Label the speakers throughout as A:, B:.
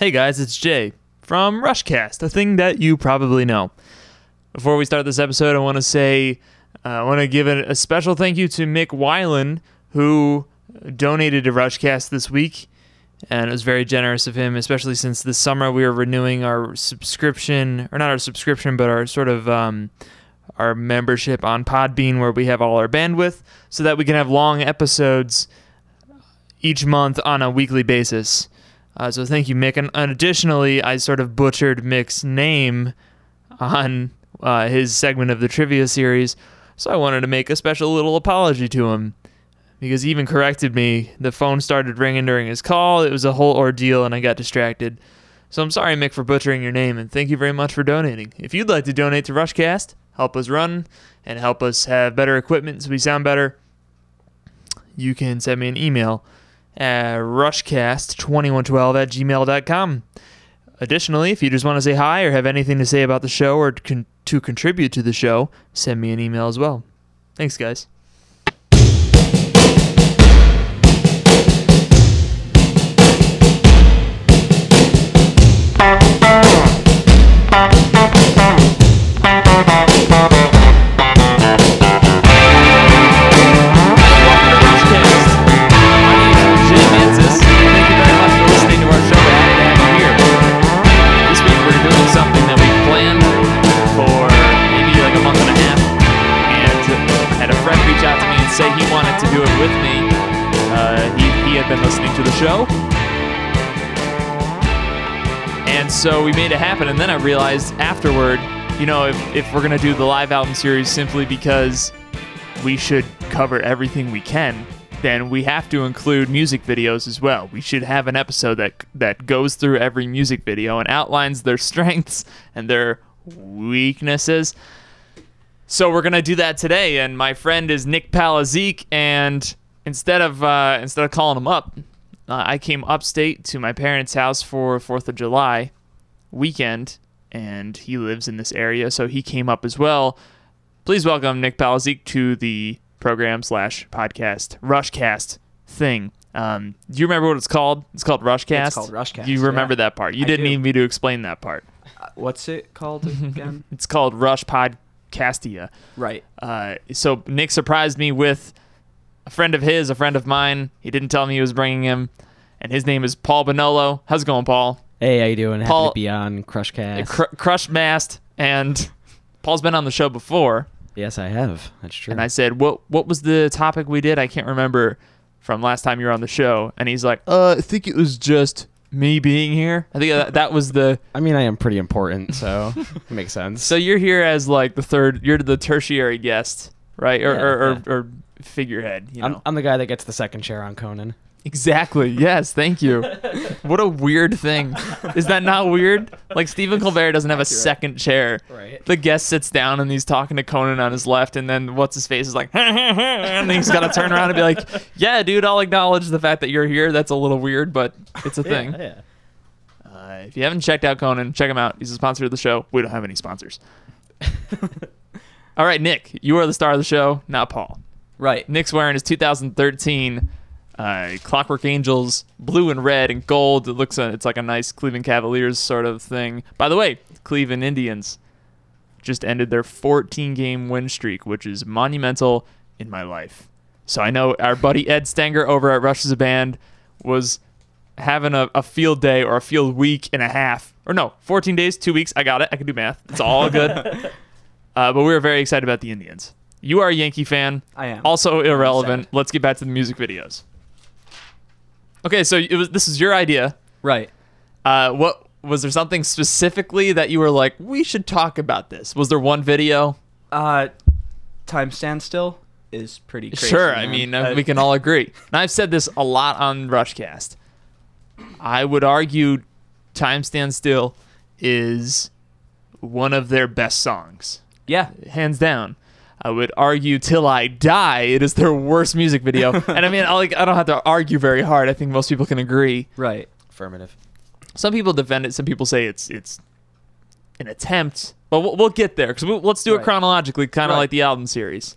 A: Hey guys, it's Jay from Rushcast, a thing that you probably know. Before we start this episode, I want to say uh, I want to give a, special thank you to Mick Weiland, who donated to Rushcast this week. And it was very generous of him, especially since this summer we are renewing our subscription, or not our subscription, but our sort of um, our membership on Podbean, where we have all our bandwidth, so that we can have long episodes each month on a weekly basis. Uh, so thank you, Mick. And, and additionally, I sort of butchered Mick's name on uh, his segment of the trivia series, so I wanted to make a special little apology to him because he even corrected me. The phone started ringing during his call. It was a whole ordeal, and I got distracted. So I'm sorry, Mick, for butchering your name, and thank you very much for donating. If you'd like to donate to Rushcast, help us run, and help us have better equipment so we sound better, you can send me an email at rushcast2112 at gmail.com. Additionally, if you just want to say hi or have anything to say about the show or con- to contribute to the show, send me an email as well. Thanks, guys. So we made it happen. And then I realized afterward, you know, if, if we're going to do the live album series simply because we should cover everything we can, then we have to include music videos as well. We should have an episode that that goes through every music video and outlines their strengths and their weaknesses. So we're gonna do that today, and my friend is Nick Palazik, and instead of uh, instead of calling him up, uh, I came upstate to my parents' house for Fourth of July weekend, and he lives in this area, so he came up as well. Please welcome Nick Palazik to the program slash podcast Rushcast thing. Um, do you remember what it's called? It's called Rushcast.
B: It's called Rushcast.
A: You remember
B: yeah.
A: that part? You
B: I
A: didn't
B: do.
A: need me to explain that part.
B: Uh, what's it called again?
A: It's called Rush Podcastia.
B: right.
A: Uh, so Nick surprised me with a friend of his, a friend of mine. He didn't tell me he was bringing him, and his name is Paul Bonolo. How's it going, Paul?
C: Hey, how you doing?
A: Paul-
C: Happy to be on Crushcast.
A: Cr- Crush Mast, and Paul's been on the show before.
C: yes, I have. That's true.
A: And I said, "What what was the topic we did? I can't remember from last time you were on the show." And he's like, "Uh, I think it was just me being here. I think that, that was the
C: I mean, I am pretty important, so it makes sense.
A: so you're here as like the third, you're the tertiary guest, right? Or
C: Yeah,
A: or, or,
C: yeah.
A: or figurhead, you know."
C: I'm, I'm the guy that gets the second chair on Conan.
A: Exactly. Yes. Thank you. what a weird thing. Is that not weird? Like Stephen Colbert doesn't have a second chair.
C: Right.
A: The guest sits down and he's talking to Conan on his left, and then what's his face is like, and he's got to turn around and be like, "Yeah, dude, I'll acknowledge the fact that you're here. That's a little weird, but it's a thing."
C: Yeah.
A: Uh, if you haven't checked out Conan, check him out. He's a sponsor of the show. We don't have any sponsors. All right, Nick, you are the star of the show, not Paul.
B: Right.
A: Nick's wearing his 2013 uh, Clockwork Angels blue and red and gold. It looks uh, it's like a nice Cleveland Cavaliers sort of thing. By the way, Cleveland Indians just ended their 14 game win streak, which is monumental in my life. So I know our buddy Ed Stenger over at Rush is a Band was having a, a field day or a field week and a half. Or no, 14 days, two weeks. I got it. I can do math. It's all good. uh, but we were very excited about the Indians. You are a Yankee fan.
B: I am.
A: Also irrelevant. Let's get back to the music videos. Okay, so it was this is your idea.
B: Right.
A: Uh, what was there something specifically that you were like, we should talk about this? Was there one video?
B: Uh, time standstill is pretty crazy.
A: sure, I mean uh,
B: Uh,
A: we can all agree. And I've said this a lot on Rushcast. I would argue, "Time Stand Still" is one of their best songs.
B: Yeah.
A: hands down. I would argue till I die. It is their worst music video, and I mean, I like I don't have to argue very hard. I think most people can agree.
B: Right.
C: Affirmative.
A: Some people defend it. Some people say it's it's an attempt, but we'll, we'll get there because we'll, let's do it chronologically, kind of
B: Right.
A: like the album series.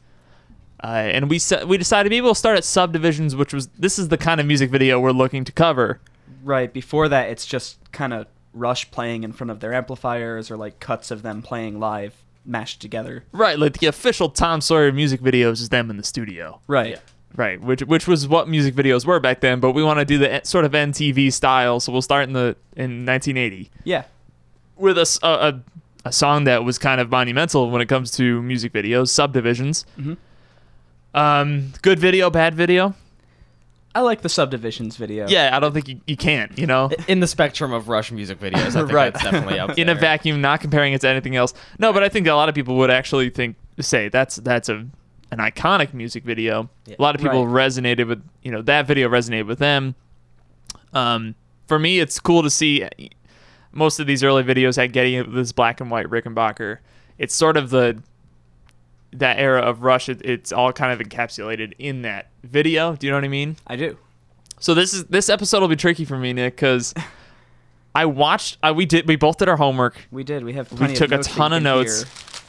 A: Uh, and we sa- we decided maybe we'll start at subdivisions, which was this is the kind of music video we're looking to cover.
B: Right. Before that, it's just kind of Rush playing in front of their amplifiers or like cuts of them playing live mashed together.
A: Right, like the official Tom Sawyer music videos is them in the studio.
B: Right.
A: Right, which which was what music videos were back then, but we want to do the sort of MTV style, so we'll start in the in 1980
B: Yeah.
A: with a a song that was kind of monumental when it comes to music videos, subdivisions.
B: Mhm.
A: Um, good video, bad video.
B: I like the subdivisions video.
A: Yeah, I don't think you, you can't, you know.
C: In the spectrum of Rush music videos, I think
A: Right.
C: that's definitely up
A: in a vacuum, not comparing it to anything else. No, but I think a lot of people would actually think say that's that's a an iconic music video.
C: Yeah.
A: A lot of people
B: Right.
A: resonated with you know that video resonated with them. Um, for me, it's cool to see most of these early videos had getting this black and white Rickenbacker. It's sort of the that era of Rush. It, it's all kind of encapsulated in that video. Do you know what I mean?
B: I do.
A: So this is this episode will be tricky for me, Nick, because I watched. I, we did. We both did our homework.
B: We did. We have
A: We took a ton of notes.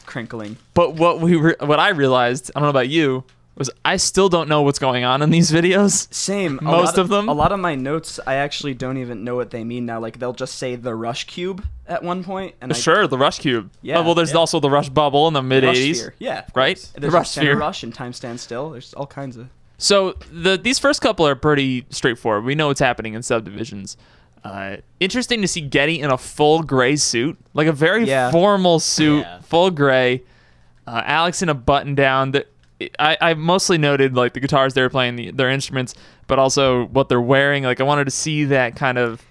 B: crinkling.
A: But what we were, what I realized, I don't know about you, was I still don't know what's going on in these videos.
B: Same.
A: Most
B: lot
A: of them?
B: A lot of my notes, I actually don't even know what they mean now. Like they'll just say the Rush Cube at one point, and I,
A: sure, the Rush Cube.
B: Yeah,
A: Oh, well, there's
B: yeah.
A: also the Rush Bubble in the mid
B: Rush
A: '80s,
B: Yeah.
A: right?
B: course.
A: The Rush Sphere.
B: Rush and Time Stand Still. There's all kinds of.
A: So the these first couple are pretty straightforward. We know what's happening in subdivisions. Uh, interesting to see Geddy in a full gray suit, like a very
B: Yeah.
A: formal suit,
C: Yeah.
A: full gray. Uh, Alex in a button down. The, I, I mostly noted like the guitars they were playing, the, their instruments, but also what they're wearing. Like I wanted to see that kind of.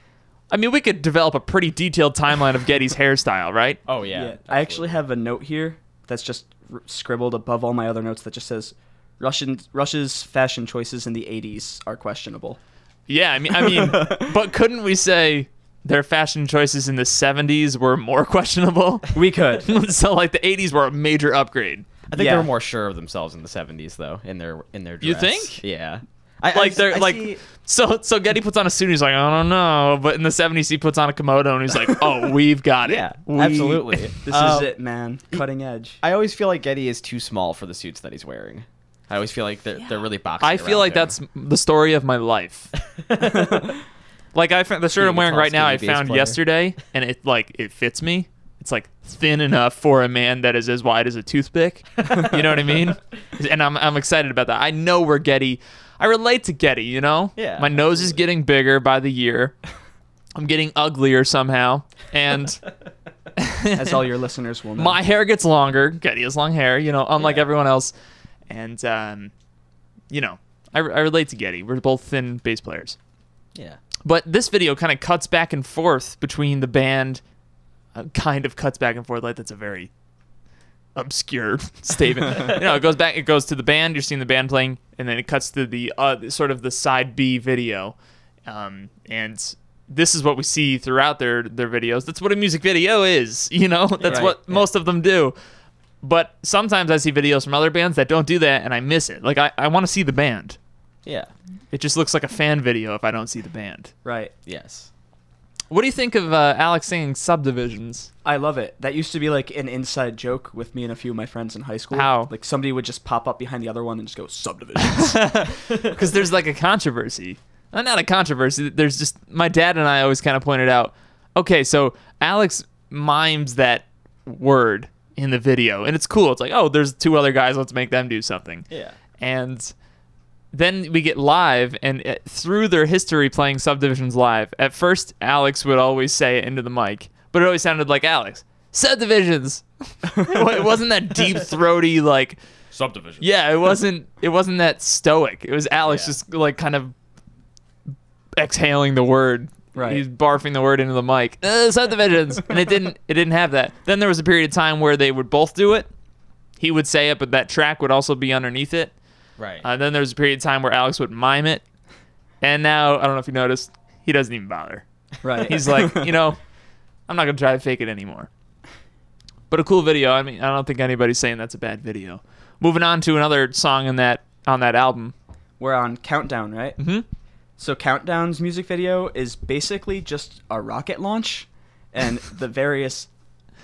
A: I mean, we could develop a pretty detailed timeline of Geddy's hairstyle, right?
C: Oh yeah.
B: I actually have a note here that's just r- scribbled above all my other notes that just says Russian Russia's fashion choices in the 80s are questionable.
A: Yeah, I mean, I mean, but couldn't we say their fashion choices in the '70s were more questionable?
B: We could.
A: so like the 80s were a major upgrade.
C: I think
B: Yeah.
C: they were more sure of themselves in the '70s, though, in their in their dress.
A: You think?
C: Yeah. I, I
A: Like
C: s-
A: they're
C: I
A: like
C: see-
A: so so Geddy puts on a suit. He's like, I don't know, but in the 70s he puts on a kimono and he's like, Oh, we've got it.
C: yeah,
A: We-
C: absolutely.
B: This is
C: Um,
B: it, man. Cutting edge.
C: I always feel like Geddy is too small for the suits that he's wearing. I always feel like they're they're really boxy.
A: I feel like
C: him.
A: that's the story of my life. like I found the shirt
C: Being
A: I'm
C: a
A: wearing right now. I found
C: player.
A: yesterday, and it like it fits me. It's like thin enough for a man that is as wide as a toothpick. you know what I mean? And I'm I'm excited about that. I know we're Geddy. I relate to Geddy. You know?
C: Yeah,
A: My nose is getting bigger by the year. I'm getting uglier somehow, and
B: As all your listeners will know.
A: my hair gets longer. Geddy has long hair, you know, unlike
C: Yeah.
A: everyone else. And, um, you know, I, I relate to Geddy. We're both thin bass players.
C: yeah.
A: But this video kind of cuts back and forth between the band, kind of cuts back and forth. Like, that's a very obscure statement. you know, it goes back, it goes to the band. You're seeing the band playing, and then it cuts to the uh, sort of the side B video. Um, and this is what we see throughout their their videos. That's what a music video is. You know, that's
B: Right,
A: what
B: yeah.
A: most of them do. But sometimes I see videos from other bands that don't do that, and I miss it. Like I, I want to see the band.
C: Yeah.
A: It just looks like a fan video if I don't see the band.
B: right.
C: Yes.
A: What do you think of uh, Alex singing subdivisions?
B: I love it. That used to be like an inside joke with me and a few of my friends in high school.
A: How?
B: Like somebody would just pop up behind the other one and just go subdivisions.
A: Because there's like a controversy. Uh, not a controversy. There's just my dad and I always kind of pointed out. Okay, so Alex mimes that word in the video, and it's cool. It's like, oh, there's two other guys. Let's make them do something.
C: Yeah.
A: And then we get live, and uh, through their history playing subdivisions live, at first Alex would always say it into the mic, but it always sounded like Alex. Subdivisions. it wasn't that deep throaty like
C: Subdivision.
A: yeah, it wasn't. It wasn't that stoic. It was Alex
C: Yeah.
A: just like kind of exhaling the word.
B: Right.
A: He's barfing the word into the mic. Uh, subdivisions, and it didn't. It didn't have that. Then there was a period of time where they would both do it. He would say it, but that track would also be underneath it.
C: Right.
A: Uh, then there was a period of time where Alex would mime it, and now I don't know if you noticed, he doesn't even bother.
B: right.
A: He's like, you know, I'm not gonna try to fake it anymore. But a cool video. I mean, I don't think anybody's saying that's a bad video. Moving on to another song in that on that album.
B: We're on Countdown, right?
A: hmm
B: So Countdown's music video is basically just a rocket launch and the various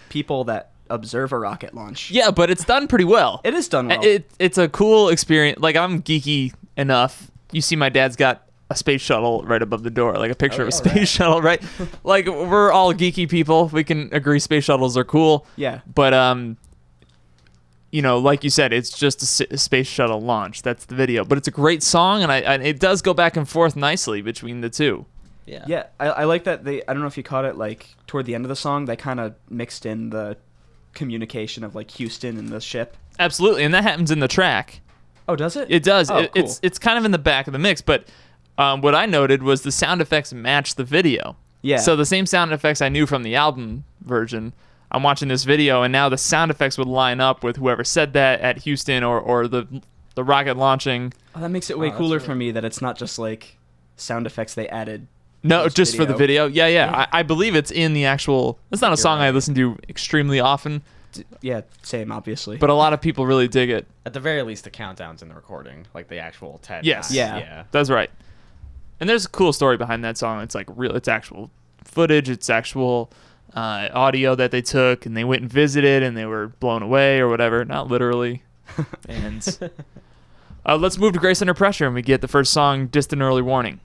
B: people that observe a rocket launch.
A: Yeah, but it's done pretty well.
B: It is done well.
A: It it's a cool experience. Like I'm geeky enough. You see, my dad's got a space shuttle right above the door, like a picture
C: Oh,
A: of a
C: yeah.
A: space shuttle, right? like we're all geeky people. We can agree space shuttles are cool.
B: Yeah.
A: But um, you know, like you said, it's just a, s- a space shuttle launch. That's the video. But it's a great song, and I and it does go back and forth nicely between the two.
C: Yeah.
B: Yeah, I, I like that they. I don't know if you caught it. Like toward the end of the song, they kind of mixed in the communication of like Houston and the ship.
A: Absolutely, and that happens in the track.
B: Oh, does it?
A: It does.
B: Oh,
A: It-
B: cool.
A: It's it's kind of in the back of the mix, but um, what I noted was the sound effects match the video.
B: Yeah.
A: So the same sound effects I knew from the album version, I'm watching this video, and now the sound effects would line up with whoever said that at Houston or or the the rocket launching.
B: Oh, that makes it way
C: Oh,
B: cooler
C: really-
B: for me that it's not just like sound effects they added.
A: No,
B: This
A: just for the
B: video.
A: video. Yeah, yeah.
B: Yeah.
A: I, I believe it's in the actual. It's not a
C: You're
A: song I listen to extremely often,
B: Yeah, same, obviously.
A: but a lot of people really dig it.
C: At the very least, the countdowns in the recording, like the actual ten.
A: Yes.
C: times.
B: Yeah.
C: Yeah.
A: That's right. And there's a cool story behind that song. It's like real. It's actual footage. It's actual uh, audio that they took, and they went and visited, and they were blown away or whatever. Not literally. and uh, let's move to Grace Under Pressure, and we get the first song, "Distant Early Warning."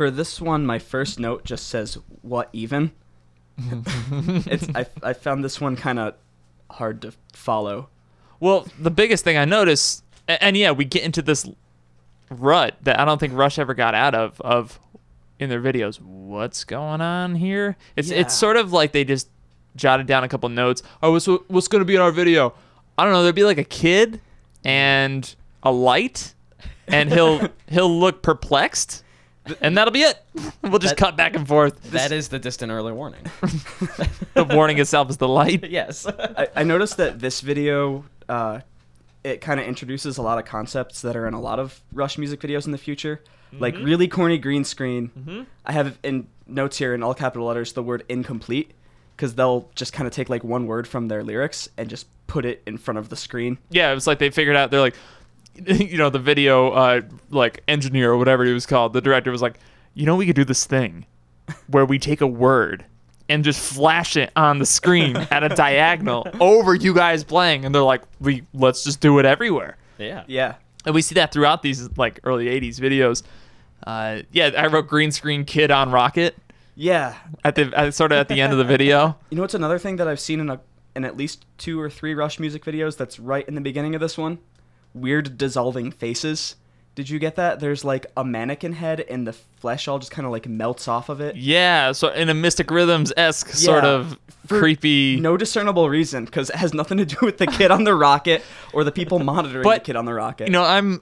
B: For this one, my first note just says "What even." it's I, I found this one kind of hard to follow.
A: Well, the biggest thing I noticed, and, and yeah, we get into this rut that I don't think Rush ever got out of of in their videos. What's going on here? It's
B: Yeah.
A: it's sort of like they just jotted down a couple notes. Oh, what's what's going to be in our video? I don't know. There'd be like a kid and a light, and he'll he'll look perplexed, and that'll be it. We'll just
C: That-
A: cut back and forth.
C: That is the distant early warning.
A: The warning itself is the light.
C: yes.
B: I, I noticed that this video, uh, it kind of introduces a lot of concepts that are in a lot of Rush music videos in the future, like really corny green screen. I have in notes here in all capital letters the word incomplete, because they'll just kind of take like one word from their lyrics and just put it in front of the screen.
A: yeah, it was like they figured out they're like you know, the video uh like engineer or whatever he was called, the director was like, you know we could do this thing where we take a word and just flash it on the screen at a diagonal over you guys playing and they're like, we let's just do it everywhere.
C: yeah.
B: Yeah.
A: And we see that throughout these like early 80s videos. Uh yeah, I wrote green screen kid on rocket
B: Yeah.
A: at the at, sort of at the end of the video.
B: You know what's another thing that I've seen in a in at least two or three Rush music videos that's right in the beginning of this one? Weird dissolving faces. Did you get that? There's like a mannequin head and the flesh all just kind of like melts off of it.
A: Yeah, so in a Mystic Rhythms esque sort of creepy
B: No discernible reason because it has nothing to do with the kid on the rocket or the people monitoring
A: But,
B: the kid on the rocket.
A: you know, I'm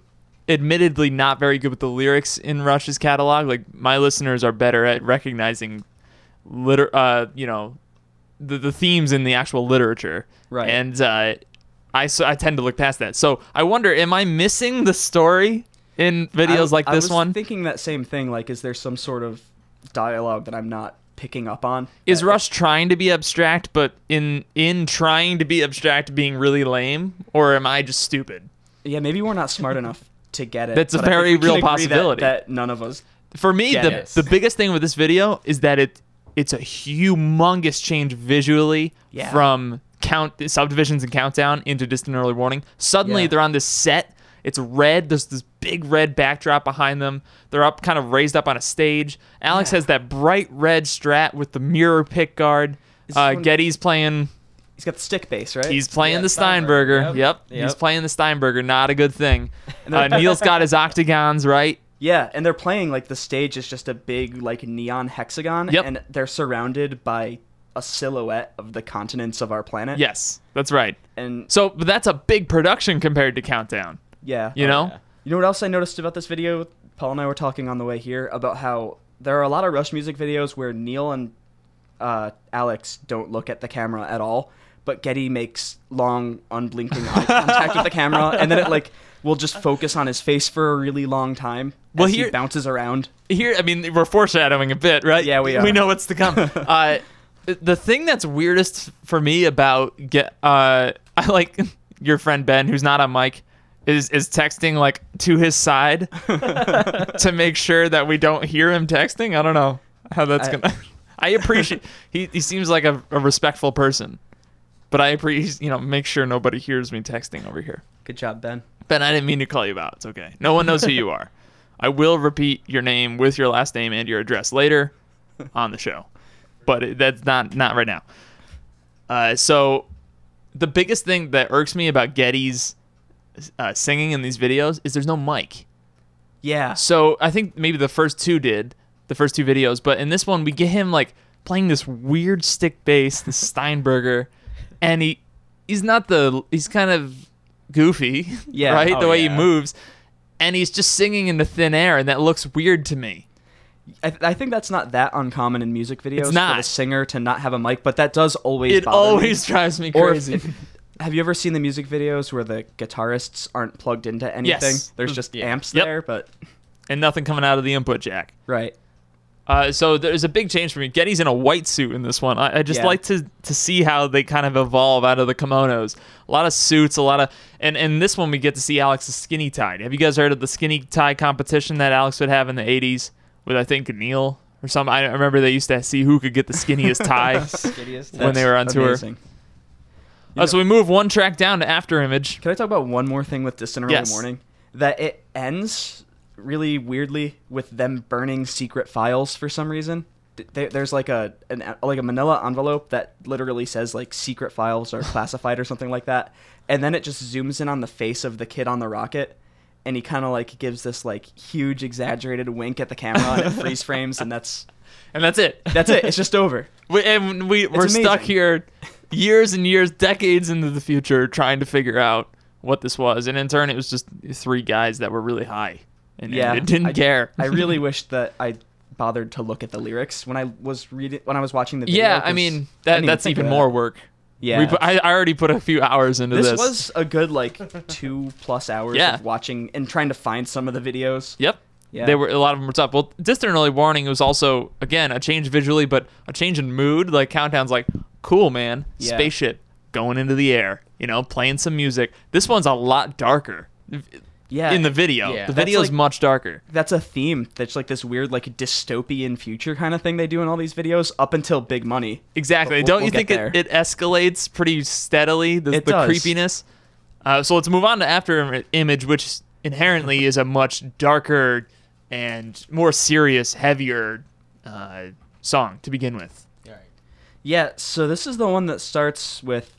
A: admittedly not very good with the lyrics in Rush's catalog. Like my listeners are better at recognizing liter uh, you know, the the themes in the actual literature.
B: Right.
A: And uh I so I tend to look past that. So I wonder am I missing the story in videos
B: I-
A: like
B: I
A: this
B: was
A: one?
B: Thinking that same thing. Like, is there some sort of dialogue that I'm not picking up on?
A: Is uh,
B: That-
A: Rush trying to be abstract but in in trying to be abstract being really lame or am I just stupid?
B: Yeah, maybe we're not smart enough to get it.
A: That's a
B: but I think
A: very real
B: agree that-
A: possibility.
B: that none of us
A: for me the
B: it.
A: the biggest thing with this video is that it it's a humongous change visually
B: Yeah.
A: from count subdivisions and countdown into distant early warning. Suddenly
B: Yeah.
A: they're on this set. It's red. There's this big red backdrop behind them. They're up kind of raised up on a stage. Alex
B: Yeah.
A: has that bright red strat with the mirror pick guard. Uh, geddy's playing
B: He's got the stick bass, right?
A: he's playing
C: Yeah,
A: the
C: Steinberger,
A: steinberger.
C: Yep,
A: yep, he's playing the steinberger. Not a good thing. Uh, neil's got his octagons right?
B: Yeah, and they're playing like the stage is just a big like neon hexagon,
A: Yep.
B: and they're surrounded by a silhouette of the continents of our planet.
A: yes that's right
B: and
A: So, but that's a big production compared to Countdown.
B: yeah,
A: You know?
C: yeah.
B: You know what else I noticed about this video? Paul and I were talking on the way here about how there are a lot of Rush music videos where Neil and uh, Alex don't look at the camera at all, but Geddy makes long, unblinking eye contact with the camera, and then it like will just focus on his face for a really long time
A: Well,
B: as
A: here-
B: he bounces around.
A: Here, I mean, we're foreshadowing a bit, right?
B: Yeah, we
A: We know what's to come. uh, the thing that's weirdest for me about get, uh, I like your friend Ben, who's not on mic, is is texting like to his side to make sure that we don't hear him texting. I don't know how that's
B: I-
A: gonna. I appreciate he he seems like a, a respectful person, but I appreciate you know make sure nobody hears me texting over here.
B: Good job, Ben.
A: Ben, I didn't mean to call you out. It's okay. No one knows who you are. I will repeat your name with your last name and your address later on the show, but it, that's not not right now. Uh, so the biggest thing that irks me about Geddy's uh, singing in these videos is there's no mic.
B: Yeah.
A: So I think maybe the first two did the first two videos, but in this one we get him like playing this weird stick bass, the Steinberger, and he he's not the he's kind of goofy,
B: Yeah.
A: right?
C: Oh,
A: the way
C: yeah.
A: he moves, and he's just singing into thin air, and that looks weird to me.
B: I, I think that's not that uncommon in music videos for
A: not.
B: the singer to not have a mic, but that does always
A: It
B: bother me.
A: always drives me crazy.
B: if- have you ever seen the music videos where the guitarists aren't plugged into anything?
A: Yes.
B: There's just
C: Yeah.
B: amps
A: Yep.
B: there, but
A: and nothing coming out of the input jack.
B: right.
A: Uh, so there's a big change for me. Geddy's in a white suit in this one. I, I just
B: Yeah.
A: like to to see how they kind of evolve out of the kimonos. A lot of suits, a lot of and and this one we get to see Alex's skinny tie. Have you guys heard of the skinny tie competition that Alex would have in the '80s with I think Neil or something? I remember they used to see who could get the skinniest tie. When they were on tour.
B: amazing. You
A: Uh, so we move one track down to After Image.
B: Can I talk about one more thing with Distant Early
A: Yes.
B: Warning? That it ends really weirdly with them burning secret files for some reason. There's like a an, like a Manila envelope that literally says like secret files are classified or something like that, and then it just zooms in on the face of the kid on the rocket, and he kind of like gives this like huge exaggerated wink at the camera and it freeze frames, and that's
A: And that's it.
B: that's it. It's just over.
A: We, and we, we're stuck here years and years, decades into the future, trying to figure out what this was. And in turn, it was just three guys that were really high. And,
B: Yeah,
A: and it didn't
B: I-
A: care.
B: I really wish that I bothered to look at the lyrics when I was reading when I was watching the video.
A: yeah, I mean, that that's even
B: that.
A: more work.
B: Yeah,
A: We put, I, I already put a few hours into
B: this,
A: this.
B: was a good like two plus hours
A: Yeah.
B: of watching and trying to find some of the videos.
A: Yep.
B: Yeah.
A: They were a lot of them were tough. Well, distant early warning was also again a change visually, but a change in mood. Like countdown's like, cool man,
B: Yeah.
A: spaceship going into the air. You know, playing some music. This one's a lot darker.
B: Yeah,
A: in the video,
C: Yeah.
A: the
B: That's
A: is
B: like-
A: much darker.
B: that's a theme. That's like this weird like dystopian future kind of thing they do in all these videos up until Big Money.
A: Exactly.
B: But we'll-
A: Don't you
B: we'll
A: think
B: get
A: it,
B: there.
A: it escalates pretty steadily, the,
B: It
A: the
B: does.
A: creepiness? Uh, so let's move on to After Im- Image, which inherently is a much darker and more serious, heavier uh, song to begin with.
B: Yeah, so this is the one that starts with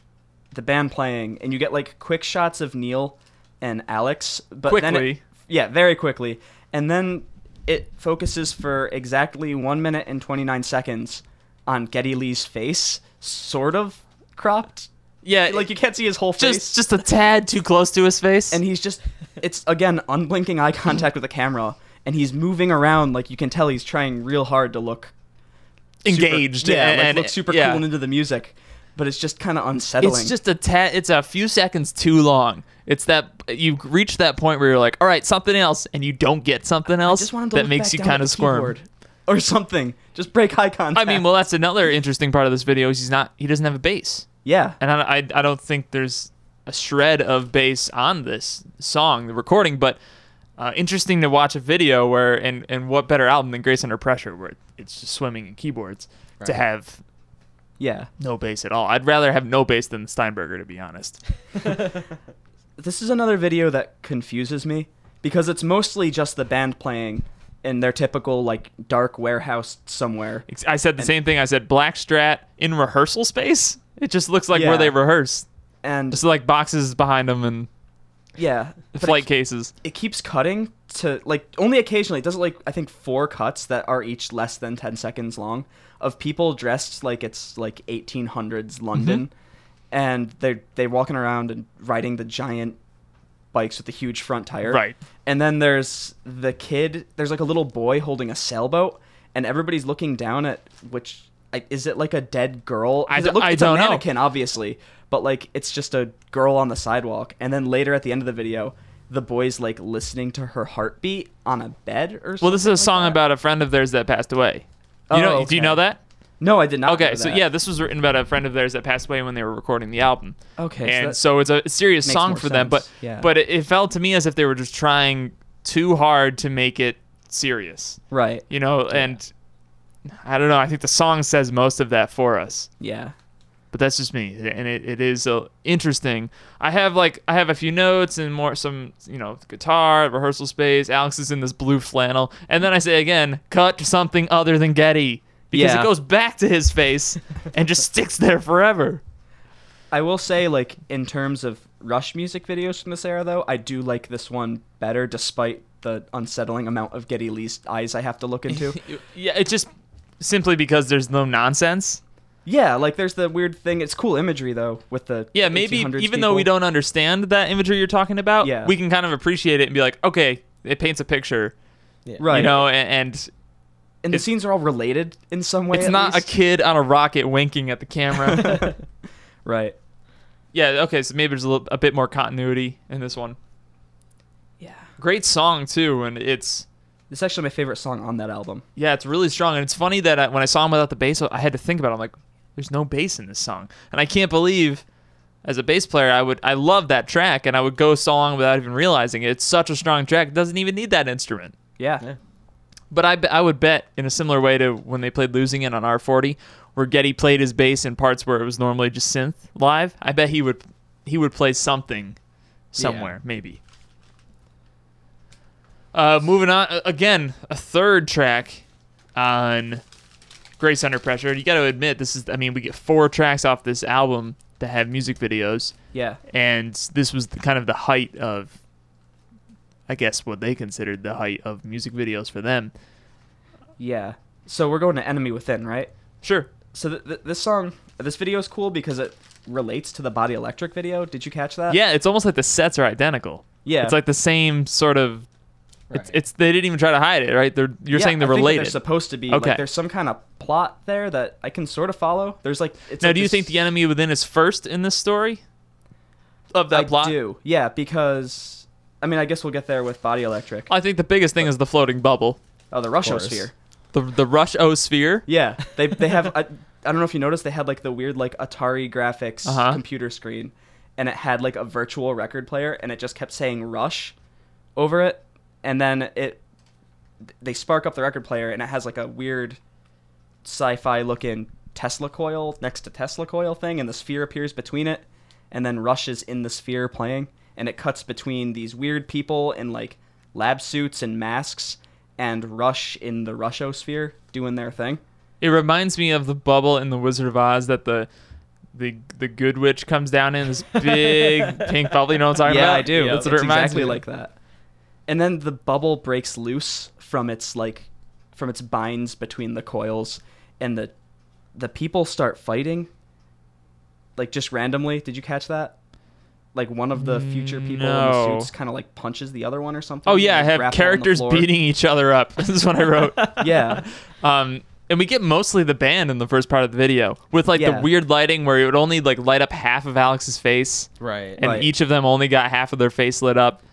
B: the band playing, and you get like quick shots of Neil and Alex, but then it- yeah, very quickly, and then it focuses for exactly one minute and twenty nine seconds on Geddy Lee's face, sort of cropped.
A: Yeah,
B: Like you can't see his whole face,
A: just just a tad too close to his face.
B: and he's just it's again unblinking eye contact with the camera, and he's moving around like you can tell he's trying real hard to look super-
A: engaged.
B: yeah,
A: and,
B: like
A: and-
B: look super
A: yeah.
B: cool and into the music, but it's just kind of unsettling.
A: It's just a tad. It's a few seconds too long. It's that you reach that point where you're like, all right, something else, and you don't get something else
B: just want him to
A: that makes you kind of squirm.
B: keyboard or something. Just break eye contact.
A: I mean, well, that's another interesting part of this video. Is he's not. He doesn't have a bass,
B: yeah,
A: and I, I, I don't think there's a shred of bass on this song, the recording. But uh, interesting to watch a video where, and and what better album than Grace Under Pressure, where it's just swimming in keyboards, to have
B: yeah.
A: no bass at all. I'd rather have no bass than Steinberger, to be honest.
B: This is another video that confuses me because it's mostly just the band playing in their typical like dark warehouse somewhere.
A: I said the
B: And-
A: same thing. I said Black Strat in rehearsal space. It just looks like where they rehearse.
B: And
A: Just like boxes behind them and
B: yeah,
A: flight
B: it,
A: cases.
B: it keeps cutting to like only occasionally. It does like I think four cuts that are each less than 10 seconds long of people dressed like it's like 1800s London
A: Mm-hmm.
B: And they're they're walking around and riding the giant bikes with the huge front tire.
A: Right.
B: And then there's the kid. There's like a little boy holding a sailboat, and everybody's looking down at which is it like a dead girl?
A: I
B: it
A: d-
B: look-
A: I
B: it's
A: don't
B: a
A: know.
B: mannequin, obviously, but like it's just a girl on the sidewalk. And then later at the end of the video, the boy's like listening to her heartbeat on a bed or something.
A: Well, this is a
B: like
A: song
B: that.
A: about a friend of theirs that passed away. You oh, know?
B: Oh,
A: Do you know that?
B: No, I did not.
A: Okay, so yeah, this was written about a friend of theirs that passed away when they were recording the album.
B: Okay,
A: and
B: that
A: so it's a serious song for them, but
B: yeah.
A: but it, it felt to me as if they were just trying too hard to make it serious.
B: right.
A: You know, and I don't know. I think the song says most of that for us.
B: Yeah.
A: but that's just me, and it, it is uh, interesting. I have like I have a few notes and more some you know guitar rehearsal space. Alex is in this blue flannel, and then I say again, cut to something other than Geddy because
B: Yeah.
A: it goes back to his face and just sticks there forever.
B: I will say, like in terms of Rush music videos from this era, though, I do like this one better, despite the unsettling amount of Geddy Lee's eyes I have to look into.
A: yeah, it's just simply because there's no nonsense.
B: yeah, like there's the weird thing. It's cool imagery though, with the
A: Yeah, maybe
B: 1800s
A: even though we don't understand that imagery you're talking about,
B: Yeah.
A: we can kind of appreciate it and be like, okay, it paints a picture,
C: Yeah.
B: Right.
A: you know, and, and
B: and the
A: it's-
B: scenes are all related in some way.
A: it's
B: at
A: not
B: least.
A: a kid on a rocket winking at the camera.
B: right.
A: yeah, okay, so maybe there's a, little, a bit more continuity in this one.
B: Yeah.
A: Great song too, and it's
B: This is actually my favorite song on that album.
A: yeah, it's really strong, and it's funny that I, when I saw him without the bass, I had to think about. it. I'm like, there's no bass in this song, and I can't believe. As a bass player, I would I love that track, and I would go so long without even realizing it. It's such a strong track; it doesn't even need that instrument.
B: Yeah.
C: Yeah.
A: But I, I would bet in a similar way to when they played Losing It on R40, where Geddy played his bass in parts where it was normally just synth live. I bet he would he would play something somewhere, maybe. Uh, moving on again, a third track on Grace Under Pressure. You got to admit this is. I mean, we get four tracks off this album that have music videos,
B: Yeah.
A: and this was the, kind of the height of, I guess, what they considered the height of music videos for them.
B: Yeah. So we're going to Enemy Within, right?
A: Sure.
B: So th- th- this song, this video is cool because it relates to the Body Electric video. Did you catch that?
A: Yeah, it's almost like the sets are identical.
B: Yeah.
A: It's like the same sort of. It's,
C: Right.
A: it's they didn't even try to hide it, right? They're you're
B: Yeah,
A: saying they're
B: I think
A: related.
B: They're supposed to be.
A: Okay.
B: Like, there's some kind of plot there that I can sort of follow. There's like. It's
A: now,
B: like
A: do you
B: this-
A: think the enemy within is first in this story? Of that
B: I
A: plot,
B: do. Yeah, because I mean, I guess we'll get there with Body Electric.
A: I think the biggest thing is the floating bubble,
B: Oh, the
C: course.
B: Rushosphere.
A: the the rush O sphere.
B: Yeah, they they have. I, I don't know if you noticed, they had like the weird like Atari graphics
A: Uh-huh.
B: computer screen, and it had like a virtual record player, and it just kept saying Rush over it, and then it they spark up the record player, and it has like a weird sci-fi looking Tesla coil next to Tesla coil thing, and the sphere appears between it, and then Rush is in the sphere playing, and it cuts between these weird people in like lab suits and masks, and Rush in the Rushosphere doing their thing.
A: It reminds me of the bubble in the Wizard of Oz that the the the good witch comes down in this big pink bubble. You know what I'm talking
B: yeah,
A: about?
B: I do.
A: That's
B: it's
A: what it reminds
B: exactly
A: me.
B: like that. And then the bubble breaks loose from its like from its binds between the coils, and the the people start fighting. Like just randomly. Did you catch that? Like one of the future people in the suits kind of like punches the other one or something.
A: Oh yeah, I have
B: grapple on the
A: characters beating each other up. this is what I wrote.
B: Yeah,
A: Um, and we get mostly the band in the first part of the video with like
B: Yeah.
A: the weird lighting where it would only like light up half of Alex's face,
C: Right.
A: and
B: Right.
A: each of them only got half of their face lit up,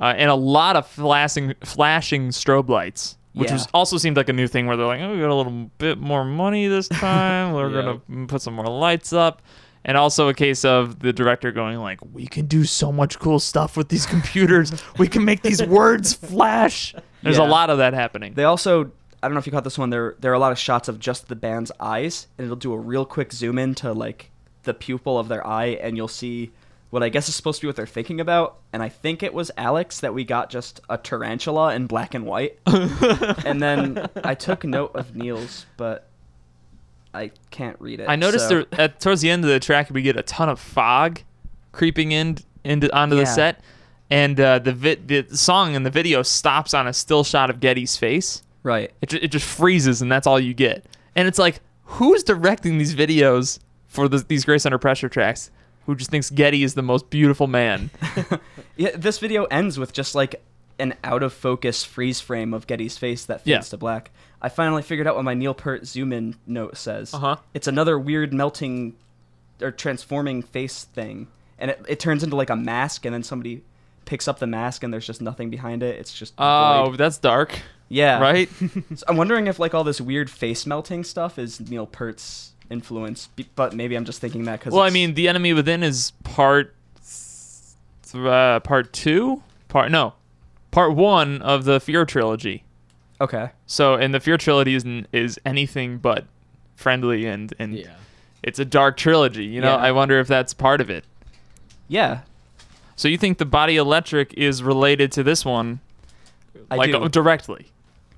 A: uh, and a lot of flashing flashing strobe lights, which
B: Yeah.
A: was also seemed like a new thing where they're like, oh, we got a little bit more money this time. We're
C: Yeah.
A: gonna put some more lights up. And also a case of the director going like, "We can do so much cool stuff with these computers. we can make these words flash." There's a lot of that happening.
B: They also, I don't know if you caught this one. There, there are a lot of shots of just the band's eyes, and it'll do a real quick zoom in to like the pupil of their eye, and you'll see what I guess is supposed to be what they're thinking about. And I think it was Alex that we got just a tarantula in black and white. and then I took note of Neil's, but I can't read it.
A: I noticed
B: so-
A: there, at towards the end of the track we get a ton of fog creeping in into onto the set, and uh, the vi- the song and the video stops on a still shot of Geddy's face.
B: right.
A: It ju- it just freezes and that's all you get. And it's like who's directing these videos for the, these Grace Under Pressure tracks? Who just thinks Geddy is the most beautiful man?
B: Yeah, this video ends with just like an out of focus freeze frame of Geddy's face that fades
A: Yeah.
B: to black. I finally figured out what my Neil Peart zoom in note says.
A: Uh-huh.
B: It's another weird melting or transforming face thing. And it, it turns into like a mask, and then somebody picks up the mask, and there's just nothing behind it. It's just.
A: Oh,
B: void.
A: that's dark,
B: yeah.
A: right?
B: So I'm wondering if like all this weird face melting stuff is Neil Peart's influence, but maybe I'm just thinking that because.
A: well, I mean, the enemy within is part uh, part two, part no, part one of the Fear trilogy.
B: Okay.
A: So, and the Fear trilogy is is anything but friendly, and and
C: Yeah.
A: it's a dark trilogy. You know,
B: Yeah.
A: I wonder if that's part of it.
B: Yeah,
A: So you think the Body Electric is related to this one,
B: I
A: like
B: do.
A: directly?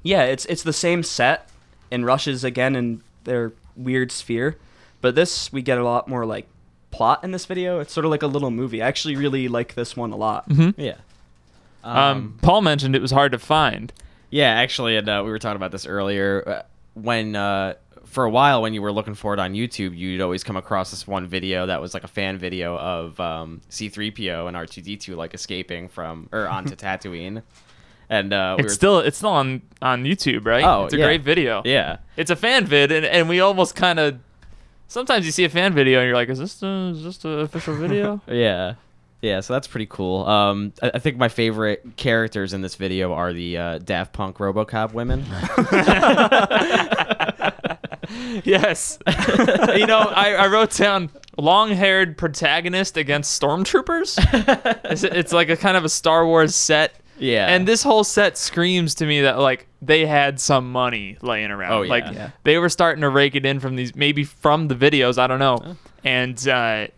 B: Yeah, it's it's the same set and rushes again in their weird sphere, but this we get a lot more like plot in this video. It's sort of like a little movie. I actually really like this one a lot. Mm-hmm.
C: Yeah.
A: Um, Paul mentioned it was hard to find.
C: Yeah, actually, and uh, we were talking about this earlier. Uh, when uh, for a while, when you were looking for it on YouTube, you'd always come across this one video that was like a fan video of um, C-3PO and R2D2 like escaping from or onto Tatooine, and uh, we
A: It's
C: were,
A: still it's still on on YouTube, right?
C: Oh,
A: it's a
C: yeah.
A: great video.
C: yeah,
A: It's a fan vid, and, and we almost kind of sometimes you see a fan video and you're like, is this a, is this an official video?
C: yeah, yeah. So that's pretty cool. Um, I, I think my favorite characters in this video are the uh, Daft Punk RoboCop women.
A: yes. you know, I, I wrote down long-haired protagonist against stormtroopers. it's, it's like a kind of a Star Wars set.
C: yeah,
A: And this whole set screams to me that like they had some money laying around.
C: Oh, yeah.
A: Like
B: Yeah.
A: they were starting to rake it in from these maybe from the videos, I don't know. And uh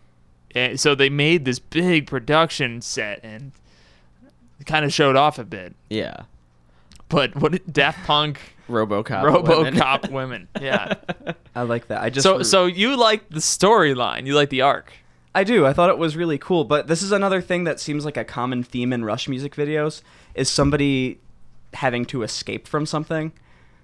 A: and so they made this big production set and kind of showed off a bit.
C: yeah,
A: But what did- Daft Punk
C: RoboCop, women.
A: RoboCop women. Yeah.
B: I like that. I just
A: So so you like the storyline, you like the arc.
B: I do. I thought it was really cool. But this is another thing that seems like a common theme in Rush music videos is somebody having to escape from something.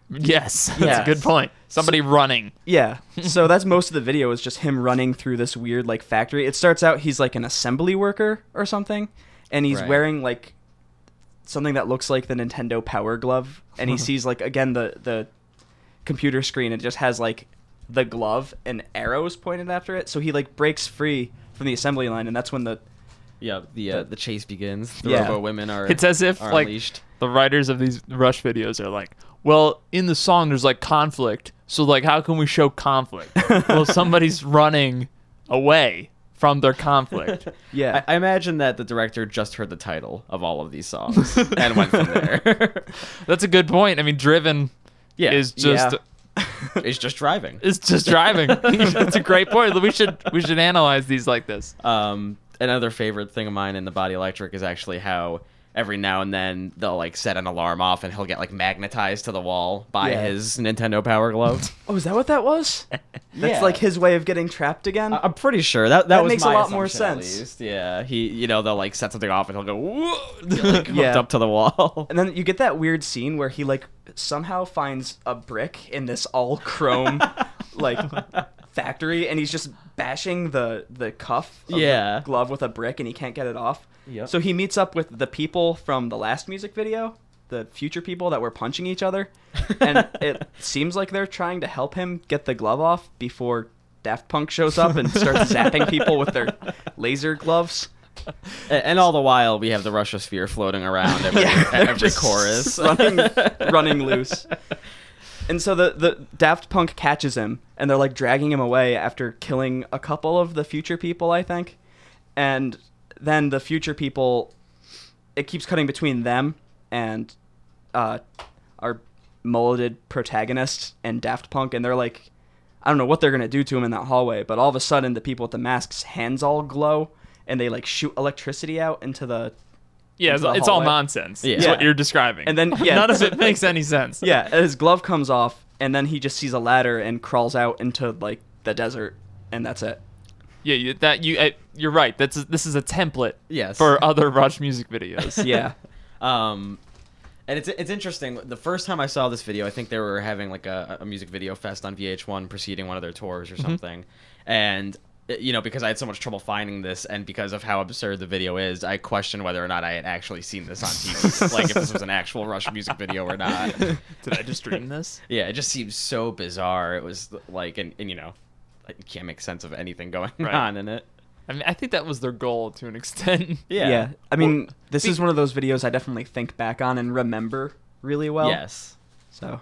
A: Yes. That's
B: Yeah.
A: a good point. Somebody running.
B: Yeah. so that's most of the video is just him running through this weird like factory. It starts out he's like an assembly worker or something and he's
C: Right.
B: wearing like something that looks like the Nintendo Power Glove and he sees like again the the computer screen it just has like the glove and arrows pointed after it. So he like breaks free from the assembly line and that's when the
C: Yeah, the uh, the chase begins. The
B: Yeah.
C: Robo women are.
A: It's as if
C: are
A: like
C: unleashed.
A: the writers of these Rush videos are like, well, in the song there's like conflict, so like how can we show conflict? well, somebody's running away from their conflict.
B: yeah.
C: I, I imagine that the director just heard the title of all of these songs and went from there.
A: That's a good point. I mean, Driven
C: yeah,
A: is just
B: Yeah.
C: it's just driving.
A: it's just driving. That's a great point. We should we should analyze these like this.
C: Um, another favorite thing of mine in the Body Electric is actually how every now and then they'll like set an alarm off and he'll get like magnetized to the wall by
B: Yeah.
C: his Nintendo Power Glove.
B: oh, is that what that was? That's
C: Yeah.
B: like his way of getting trapped again.
C: I- I'm pretty sure that that,
B: That
C: was
B: makes a
C: my
B: lot more
C: assumption, at
B: sense.
C: least. Yeah, he you know they'll like set something off and he'll go whoa, like hooked
B: Yeah.
C: up to the wall.
B: And then you get that weird scene where he like somehow finds a brick in this all chrome like factory and he's just bashing the the cuff of
C: Yeah.
B: the glove with a brick and he can't get it off.
C: Yep.
B: So he meets up with the people from the last music video, the future people that were punching each other. And it seems like they're trying to help him get the glove off before Daft Punk shows up and starts zapping people with their laser gloves.
C: And, and all the while, we have the Russia Sphere floating around every,
B: Yeah,
C: every chorus.
B: running, running loose. And so the, the Daft Punk catches him, and they're like dragging him away after killing a couple of the future people, I think. And then the future people, it keeps cutting between them and uh, our mulleted protagonist and Daft Punk, and they're like, I don't know what they're gonna do to him in that hallway, but all of a sudden the people with the masks' hands all glow, and they like shoot electricity out into the
A: Yeah, it's,
B: the
A: it's all nonsense.
C: Yeah.
A: Is what you're describing.
B: And then- yeah.
A: none of it makes any sense.
B: Yeah, his glove comes off, and then he just sees a ladder and crawls out into like the desert, and that's it.
A: Yeah, that you uh, you're right. That's this is a template
C: Yes.
A: for other Rush music videos.
B: Yeah,
C: Um, and it's it's interesting. The first time I saw this video, I think they were having like a, a music video fest on VH1 preceding one of their tours or something. And uh, you know, because I had so much trouble finding this, and because of how absurd the video is, I questioned whether or not I had actually seen this on TV, like if this was an actual Rush music video or not.
A: Did I just dream this?
C: Yeah, it just seems so bizarre. It was like, and, and you know, like, you can't make sense of anything going
A: Right.
C: on in it.
A: I mean, I think that was their goal to an extent.
B: yeah. I mean,
A: Well,
B: this
A: be-
B: is one of those videos I definitely think back on and remember really well.
C: yes.
B: So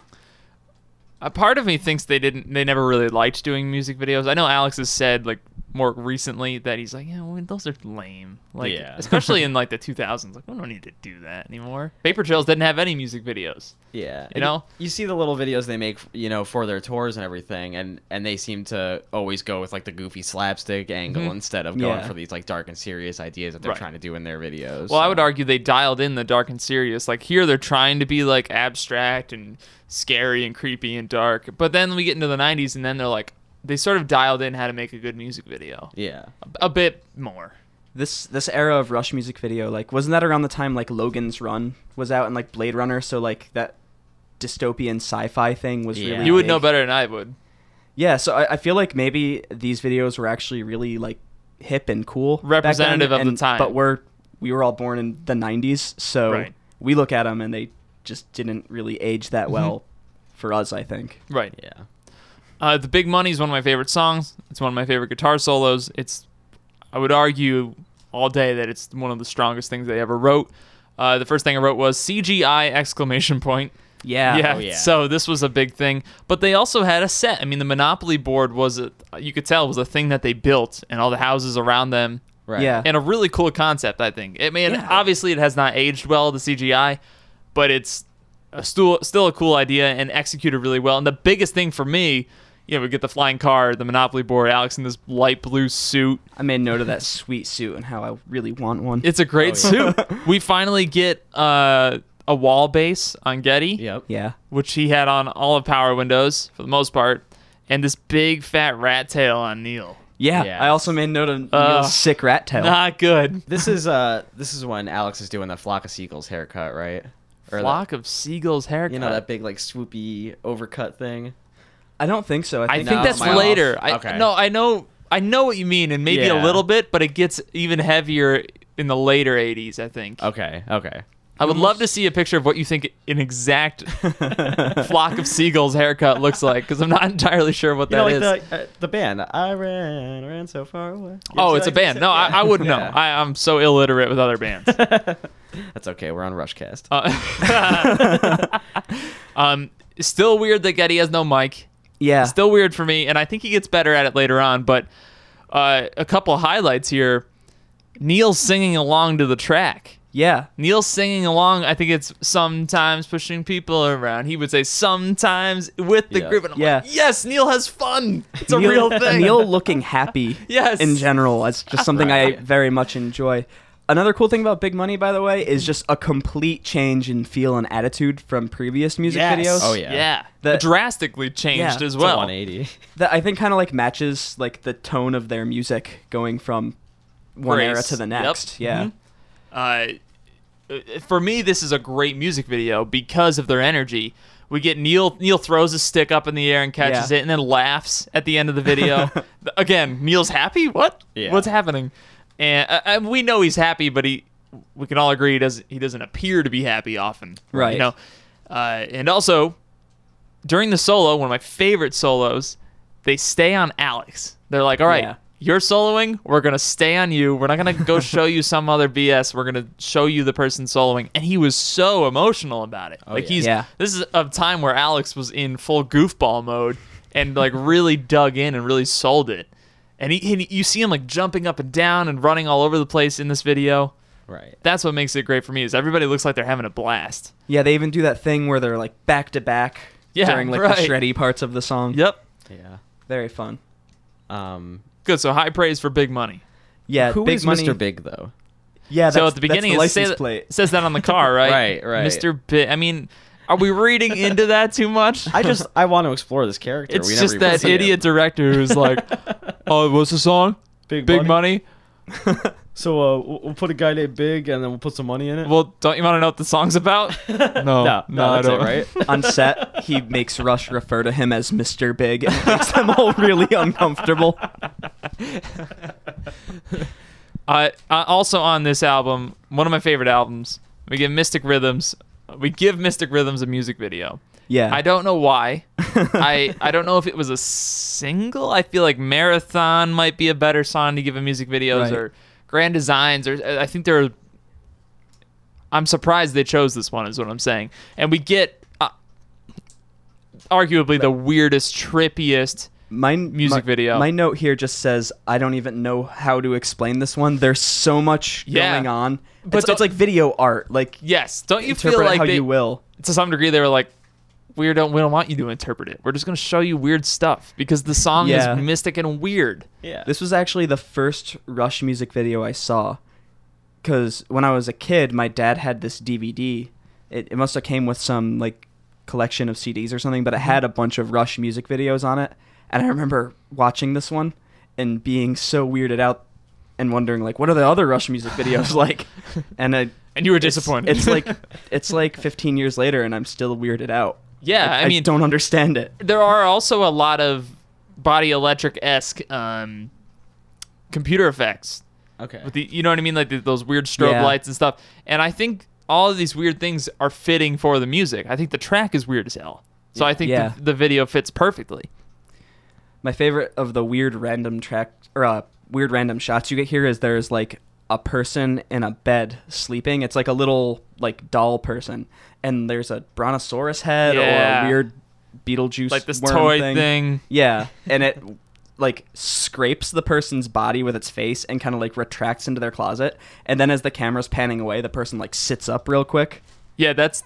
A: A part of me thinks they didn't. They never really liked doing music videos. I know Alex has said like more recently that he's like, yeah, well, those are lame. Like,
C: Yeah.
A: especially in like the 2000s. Like, we don't need to do that anymore. Vapor Trails didn't have any music videos.
C: Yeah,
A: You
C: and
A: know?
C: you see the little videos they make, you know, for their tours and everything, and and they seem to always go with like the goofy slapstick angle
A: Mhm.
C: instead of going
B: Yeah.
C: for these like dark and serious ideas that they're
A: Right.
C: trying to do in their videos.
A: Well, I would argue they dialed in the dark and serious. Like here, they're trying to be like abstract and scary and creepy and dark. But then we get into the 90s, and then they're like, they sort of dialed in how to make a good music video
C: Yeah,
A: a, a bit more.
B: This this era of Rush music video, like, wasn't that around the time like Logan's Run was out and like Blade Runner? So like that dystopian sci-fi thing was
C: Yeah.
B: really.
A: You would
B: big.
A: know better than I would.
B: Yeah, so I, I feel like maybe these videos were actually really like hip and cool, back then,
A: Representative of the time.
B: But we're we were all born in the '90s, so
A: Right.
B: we look at them and they just didn't really age that mm-hmm. well for us. I think.
A: Right.
C: yeah,
A: Uh, the Big Money is one of my favorite songs. It's one of my favorite guitar solos. It's, I would argue all day that it's one of the strongest things they ever wrote. Uh, the first thing I wrote was CGI exclamation point.
B: Yeah.
A: yeah,
C: Oh, yeah.
A: So this was a big thing, but they also had a set. I mean, the Monopoly board was a, you could tell was a thing that they built, and all the houses around them,
C: right.
B: Yeah.
A: and a really cool concept. I think. I mean,
B: Yeah.
A: obviously it has not aged well the CGI, but it's a still still a cool idea and executed really well. And the biggest thing for me, you know, we get the flying car, the Monopoly board, Alex in this light blue suit.
B: I made note of that sweet suit and how I really want one.
A: It's a great
C: Oh, yeah.
A: suit. we finally get uh, a Wal bass on Geddy.
C: Yep.
B: yeah.
A: which he had on all of Power Windows for the most part, and this big fat rat tail on Neil.
B: Yeah.
C: Yeah.
B: I also made note of
A: Uh,
B: Neil's sick rat tail.
A: Not good.
C: This is uh, this is when Alex is doing the flock of seagulls haircut, right? Or
A: Flock of seagulls haircut.
C: you know that big like swoopy overcut thing.
B: I don't think so. I
A: I
B: think,
A: think
C: No,
A: that's
C: am I off?
A: later. I,
C: Okay.
A: No, I know. I know what you mean, and maybe a little bit, but it gets even heavier in the later '80s. I think.
C: Okay. Okay.
A: I would love to see a picture of what you think an exact flock of seagulls haircut looks like, because I'm not entirely sure what
C: You
A: that
C: know,
A: is.
C: like the uh, the band. I ran, ran so far away. You
A: oh, it's a band. No, I, I wouldn't know. I, I'm so illiterate with other bands.
C: That's okay. We're on Rushcast.
A: Uh, um, still weird that Geddy has no mic.
B: Yeah.
A: Still weird for me, and I think he gets better at it later on. But uh, a couple of highlights here: Neil singing along to the track.
B: yeah.
A: Neil singing along. I think it's sometimes pushing people around. He would say sometimes with the
C: Yeah.
A: group, and I'm
B: Yeah.
A: like, yes, Neil has fun. It's a
B: Neil,
A: real thing.
B: Neil looking happy.
A: Yes.
B: In general, it's just something I very much enjoy. Another cool thing about Big Money, by the way, is just a complete change in feel and attitude from previous music
A: Yes.
B: videos.
C: Oh, yeah.
A: yeah.
B: that,
A: drastically changed
B: Yeah.
A: as
C: It's a
A: well.
C: 180.
B: That I think kind of like matches like the tone of their music going from one era to the
A: Yep.
B: next. Yeah.
A: Mhm. Uh, for me, this is a great music video because of their energy. We get Neil. Neil throws a stick up in the air and catches
B: Yeah.
A: it, and then laughs at the end of the video. Again, Neil's happy. What?
C: Yeah.
A: What's happening? And uh, uh, we know he's happy, but he. We can all agree he doesn't. He doesn't appear to be happy often.
B: Right.
A: You know. Uh, and also, during the solo, one of my favorite solos, they stay on Alex. They're like, all right,
B: Yeah.
A: you're soloing. We're going to stay on you. We're not going to go show you some other BS. We're going to show you the person soloing. And he was so emotional about it.
C: Oh,
A: like
C: yeah.
A: he's,
B: Yeah.
A: this is a time where Alex was in full goofball mode and like really dug in and really sold it. And he, he, you see him like jumping up and down and running all over the place in this video.
C: Right.
A: That's what makes it great for me is everybody looks like they're having a blast.
B: Yeah, they even do that thing where they're like back to back
A: Yeah,
B: during like
A: right.
B: the shreddy parts of the song.
A: Yep.
C: Yeah.
B: Very fun.
C: Um.
A: Good. So high praise for Big Money.
B: Yeah,
C: Who
B: Big
C: is
B: Money.
C: Mr. Big though?
B: Yeah,
A: so at the beginning
B: that's
A: it say
B: license
A: that-
B: plate.
A: says that on the car, right?
C: Right, right.
A: Mr. Big. I mean, are we reading into that too much?
C: I just I want to explore this character.
A: it's
C: We
A: just
C: even
A: that
C: see him.
A: idiot director who's like, "Oh, what's the song?
C: Big,
A: Big money."
C: So uh, we'll, we'll put a guy named Big, and then we'll put some money in it.
A: Well, don't you want to know what the song's about? No,
C: no, no,
A: I
C: that's
A: don't.
C: it, right?
B: On set, he makes Rush refer to him as Mr. Big and makes them all really uncomfortable.
A: Uh, uh, also on this album, one of my favorite albums, we get Mystic Rhythms. We give Mystic Rhythms a music video.
B: Yeah.
A: I don't know why. I I don't know if it was a single. I feel like Marathon might be a better song to give a music videos
B: Right.
A: or Grand Designs or I think there. I'm surprised they chose this one. Is what I'm saying. And we get uh, arguably the weirdest, trippiest
B: My
A: music
B: my-
A: video.
B: My note here just says I don't even know how to explain this one. There's so much
A: Yeah.
B: going on.
A: But
B: it's, it's like video art. Like
A: yes, don't you
B: interpret
A: feel
B: it
A: like
B: how
A: they,
B: you will.
A: to some degree they were like, we don't we don't want you to interpret it. We're just gonna show you weird stuff because the song
B: Yeah.
A: is mystic and weird.
C: Yeah.
B: This was actually the first Rush music video I saw. Because when I was a kid, my dad had this DVD. It, it must have came with some like collection of CDs or something, but it had a bunch of Rush music videos on it. And I remember watching this one and being so weirded out and wondering like, what are the other Rush music videos like? And I,
A: And you were disappointed.
B: It's, like it's like 15 years later, and I'm still weirded out.
A: yeah, I, mean,
B: don't understand it.
A: there are also a lot of body electric esque um, computer effects
C: okay.
A: with the you know what I mean, like the, those weird strobe
B: Yeah.
A: lights and stuff. And I think all of these weird things are fitting for the music. I think the track is weird as hell. So I think
B: Yeah.
A: the, the video fits perfectly.
B: My favorite of the weird random track or uh, weird random shots you get here is there's like a person in a bed sleeping. It's like a little like doll person, and there's a brontosaurus head or a weird Beetlejuice
A: Like this toy thing.
B: Yeah, and it like scrapes the person's body with its face and kind of like retracts into their closet, and then as the camera's panning away, the person like sits up real quick.
A: Yeah, that's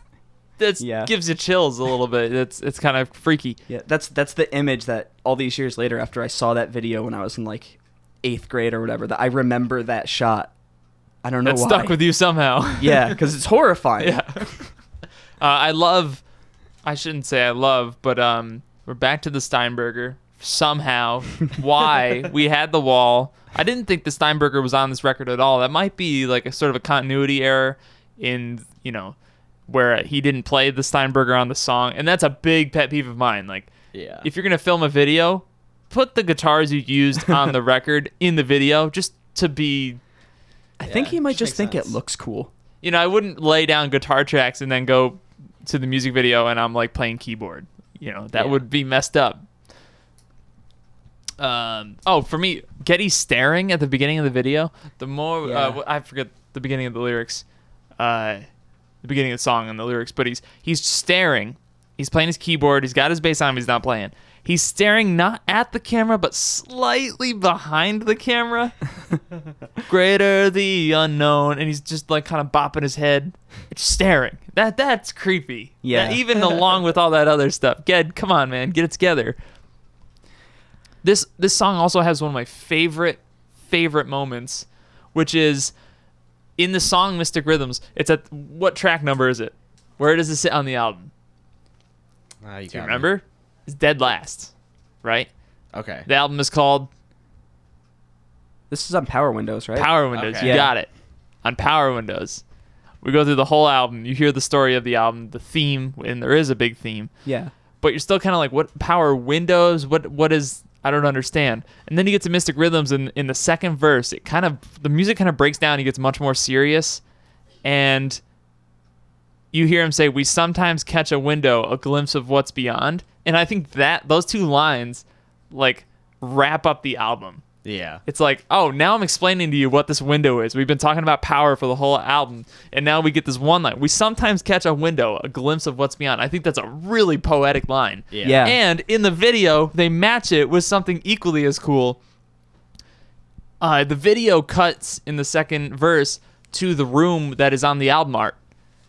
A: that's
B: Yeah.
A: gives you chills a little bit. It's it's kind of freaky.
B: Yeah, that's that's the image that all these years later, after I saw that video when I was in like eighth grade or whatever, that I remember that shot. I don't know why.
A: stuck with you somehow.
B: Yeah, because it's horrifying.
A: yeah. Uh, I love. I shouldn't say I love, but um, we're back to the Steinberger somehow. Why we had the Wal? I didn't think the Steinberger was on this record at all. That might be like a sort of a continuity error in you know where he didn't play the Steinberger on the song, and that's a big pet peeve of mine. Like
C: Yeah.
A: if you're gonna film a video, put the guitars you used on the record in the video just to be
B: I think
C: Yeah,
B: he might just think
C: sense.
B: it looks cool.
A: you know, I wouldn't lay down guitar tracks and then go to the music video and I'm like playing keyboard. You know, that
C: Yeah.
A: would be messed up. Um, oh, for me, Geddy staring at the beginning of the video. The more
B: Yeah.
A: uh, I forget the beginning of the lyrics, uh, the beginning of the song and the lyrics, but he's he's staring. He's playing his keyboard. He's got his bass on. But he's not playing. He's staring not at the camera, but slightly behind the camera. Greater the unknown, and he's just like kind of bopping his head, it's staring. That that's creepy.
B: Yeah.
A: That- even along with all that other stuff. Ged, come on, man, get it together. This this song also has one of my favorite favorite moments, which is in the song Mystic Rhythms. It's at what track number is it? Where does it sit on the album?
C: Ah, you
A: Do you
C: got me.
A: remember? It's dead last, right?
C: Okay.
A: The album is called
B: This is on Power Windows, right?
A: Power Windows.
C: Okay.
A: You
B: Yeah.
A: got it. On Power Windows. We go through the whole album. You hear the story of the album, the theme, and there is a big theme.
B: Yeah.
A: But you're still kind of like, what Power Windows? What what is? I don't understand. And then he gets to Mystic Rhythms, and in the second verse, it kind of the music kind of breaks down. He gets much more serious, and you hear him say, "We sometimes catch a window, a glimpse of what's beyond." And I think that those two lines, like, wrap up the album.
C: Yeah.
A: It's like, oh, now I'm explaining to you what this window is. We've been talking about power for the whole album, and now we get this one line. We sometimes catch a window, a glimpse of what's beyond. I think that's a really poetic line.
C: Yeah.
B: Yeah.
A: And in the video, they match it with something equally as cool. Uh, the video cuts in the second verse to the room that is on the album art.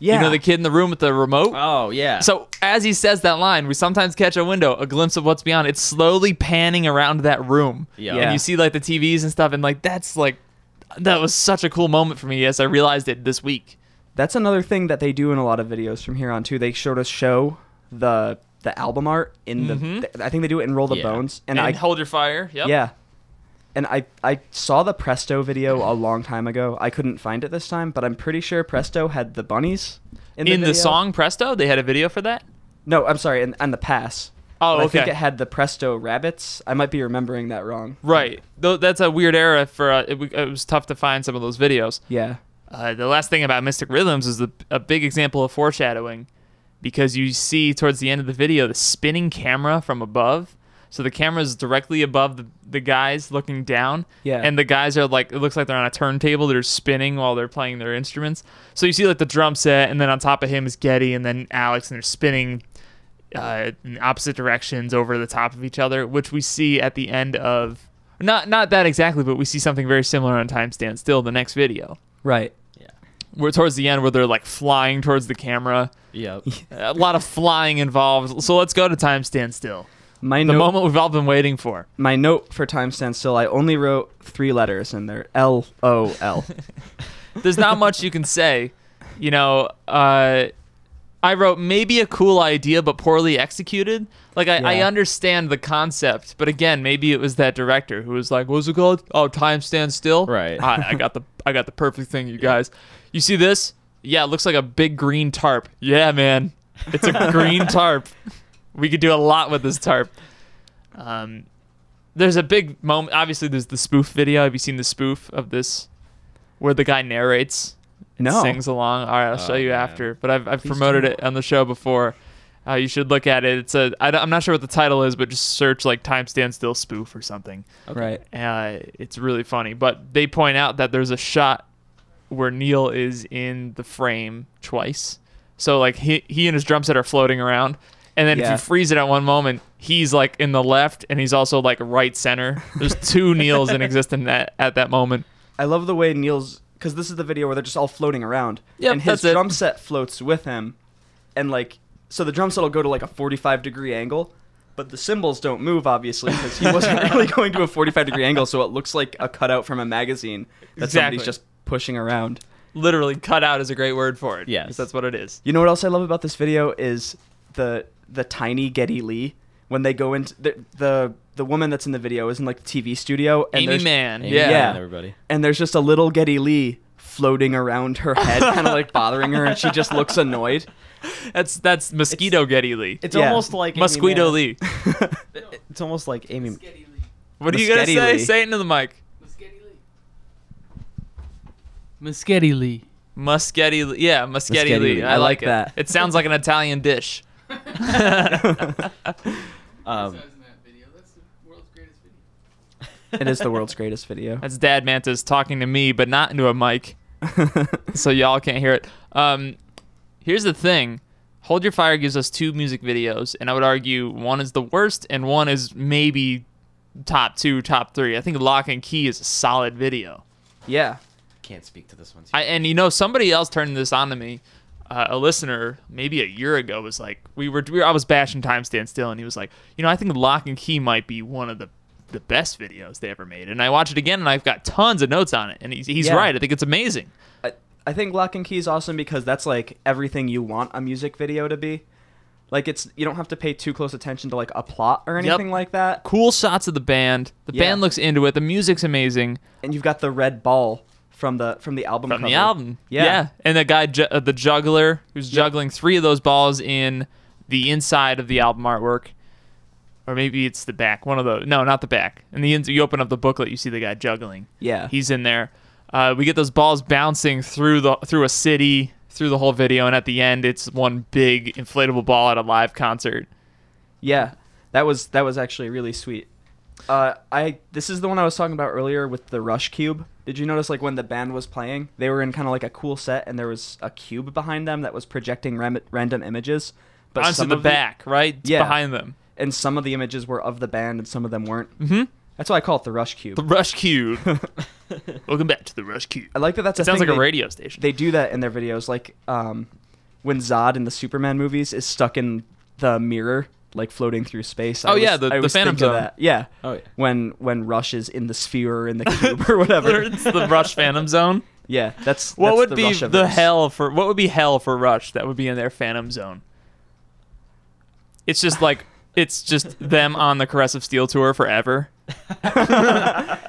B: Yeah.
A: You know the kid in the room with the remote?
C: Oh yeah.
A: So as he says that line, we sometimes catch a window, a glimpse of what's beyond. It's slowly panning around that room,
C: Yeah.
A: and you see like the TVs and stuff, and like that's like that was such a cool moment for me as I realized it this week.
B: That's another thing that they do in a lot of videos from here on too. They sort of show the the album art in the.
A: Mhm.
B: I think they do it in Roll the
C: Yeah.
B: Bones,
A: And,
B: and, I
A: hold your fire. Yep.
B: yeah, and I I saw the Presto video a long time ago. I couldn't find it this time, but I'm pretty sure Presto had the bunnies in
A: In
B: the,
A: the, song Presto, they had a video for that.
B: No, I'm sorry, and and the pass.
A: Oh,
B: But I think it had the Presto rabbits. I might be remembering that wrong.
A: right. Though that's a weird era for. Uh, it, it was tough to find some of those videos.
B: Yeah.
A: Uh, the last thing about Mystic Rhythms is a, a big example of foreshadowing because you see towards the end of the video the spinning camera from above. So the camera is directly above the, the guys looking down.
B: Yeah.
A: And the guys are like, it looks like they're on a turntable. They're spinning while they're playing their instruments. So you see like the drum set, and then on top of him is Geddy, and then Alex, and they're spinning uh, in opposite directions over the top of each other, which we see at the end of not not that exactly, but we see something very similar on Time Stand Still, the next video.
B: Right.
C: Yeah.
A: We're towards the end where they're like flying towards the camera.
C: Yep.
A: A lot of flying involved. So let's go to Time Stand Still.
B: My
A: The
B: note,
A: moment we've all been waiting for.
B: my note for time stand still. I only wrote three letters in there. L O L.
A: There's not much you can say. You know, uh, I wrote maybe a cool idea, but poorly executed. Like I, I understand the concept, but again, maybe it was that director who was like, "What's it called? Oh, time stand still."
C: Right.
A: I, I got the I got the perfect thing, you guys. You see this? Yeah, it looks like a big green tarp. Yeah, man, it's a green tarp. We could do a lot with this tarp. Um, there's a big moment. Obviously, there's the spoof video. Have you seen the spoof of this, where the guy narrates, and
B: No.
A: sings along? All right, I'll show
C: Oh,
A: you
C: man.
A: after. But I've, I've
B: Please
A: promoted
B: do.
A: it on the show before. Uh, you should look at it. It's a. I, am not sure what the title is, but just search like "Time Stand Still" spoof or something.
B: Right.
A: Uh, it's really funny. But they point out that there's a shot where Neil is in the frame twice. So like he he and his drum set are floating around, and then if you freeze it at one moment, he's like in the left, and he's also like right center. There's two Neils in existence at, at that moment.
B: I love the way Neil's because this is the video where they're just all floating around.
A: Yep,
B: and his drum set floats with him, and like so the drum set will go to like a 45 degree angle, but the cymbals don't move obviously because he wasn't really going to a 45 degree angle, so it looks like a cutout from a magazine that
A: Exactly.
B: somebody's just pushing around.
A: Literally, cutout is a great word for it.
C: Yes.
A: 'cause that's what it is.
B: You know what else I love about this video is the the tiny Geddy Lee when they go into the the the woman that's in the video is in like the TV studio and
A: Amy
B: there's-
A: Mann.
C: Amy
A: yeah.
B: Yeah.
C: everybody.
B: and there's just a little Geddy Lee floating around her head, kind of like bothering her, and she just looks annoyed.
A: That's that's mosquito Geddy Lee.
C: It's
B: Yeah.
C: almost like
A: Mosquito Lee.
C: It's almost like Amy.
A: What are you gonna say?
B: Lee.
A: Say it into the mic.
D: Muschetti Lee.
A: Muschetti, Lee. yeah, Muschetti,
B: Muschetti
A: Lee.
B: Lee.
A: I,
B: I
A: like
B: like
A: it.
B: that.
A: It sounds like an Italian dish.
C: Um,
B: It is the world's greatest video.
A: That's Dad Mantis talking to me, but not into a mic, so y'all can't hear it. Um, here's the thing: Hold Your Fire gives us two music videos, and I would argue one is the worst, and one is maybe top two, top three. I think Lock and Key is a solid video.
B: yeah,
C: can't speak to this one.
A: I, and you know, somebody else turned this on to me. Uh, a listener, maybe a year ago, was like, we were, we were, I was bashing Time Stand Still, and he was like, you know, I think Lock and Key might be one of the the best videos they ever made. And I watch it again, and I've got tons of notes on it, and he's, he's
B: Yeah.
A: right. I think it's amazing.
B: I, I think Lock and Key is awesome because that's like everything you want a music video to be. Like it's you don't have to pay too close attention to like a plot or
A: Yep.
B: anything like that,
A: Cool shots of the band. The
B: Yeah.
A: band looks into it. The music's amazing
B: and you've got the red ball from the from the album
A: from the album.
B: Yeah. yeah.
A: and the guy, ju- uh, the juggler, who's
B: Yep.
A: juggling three of those balls in the inside of the album artwork. Or maybe it's the back. One of those. No, not the back. And the ins- you open up the booklet, you see the guy juggling.
B: Yeah,
A: He's in there. Uh, we get those balls bouncing through the through a city, through the whole video, and at the end, it's one big inflatable ball at a live concert.
B: Yeah, that was that was actually really sweet. Uh, I this is the one I was talking about earlier with the Rush Cube. Did you notice like when the band was playing, they were in kind of like a cool set, and there was a cube behind them that was projecting ram- random images. But
A: Onto
B: some
A: the
B: of
A: back, right? It's
B: Yeah.
A: behind them.
B: and some of the images were of the band, and some of them weren't.
A: hmm
B: That's why I call it the Rush Cube.
A: The Rush Cube. Welcome back to the Rush Cube.
B: I like that. That's
A: It
B: a
A: sounds
B: thing
A: like a
B: they-
A: radio station.
B: They do that in their videos, like um, when Zod in the Superman movies is stuck in the mirror, like floating through space. Oh, I
A: Oh, yeah,
B: was-
A: the-
B: I
A: the Phantom Zone.
B: that. Yeah.
C: Oh yeah.
B: When when Rush is in the sphere or in the cube or whatever.
A: it's the Rush Phantom Zone.
B: Yeah, that's
A: What
B: that's
A: would
B: the
A: be the hell for what would be hell for Rush that would be in their Phantom Zone? It's just like it's just them on the Caress of Steel tour forever.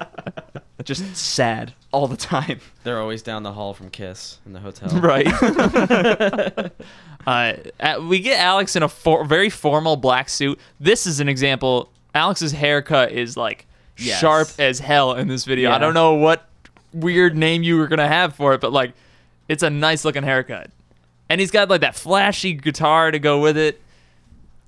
B: Just sad all the time.
C: They're always down the hall from Kiss in the hotel.
A: Right. uh, we get Alex in a for- very formal black suit. This is an example. Alex's haircut is like
C: Yes.
A: sharp as hell in this video. I don't know what weird name you were gonna have for it, but like, it's a nice looking haircut. And he's got like that flashy guitar to go with it.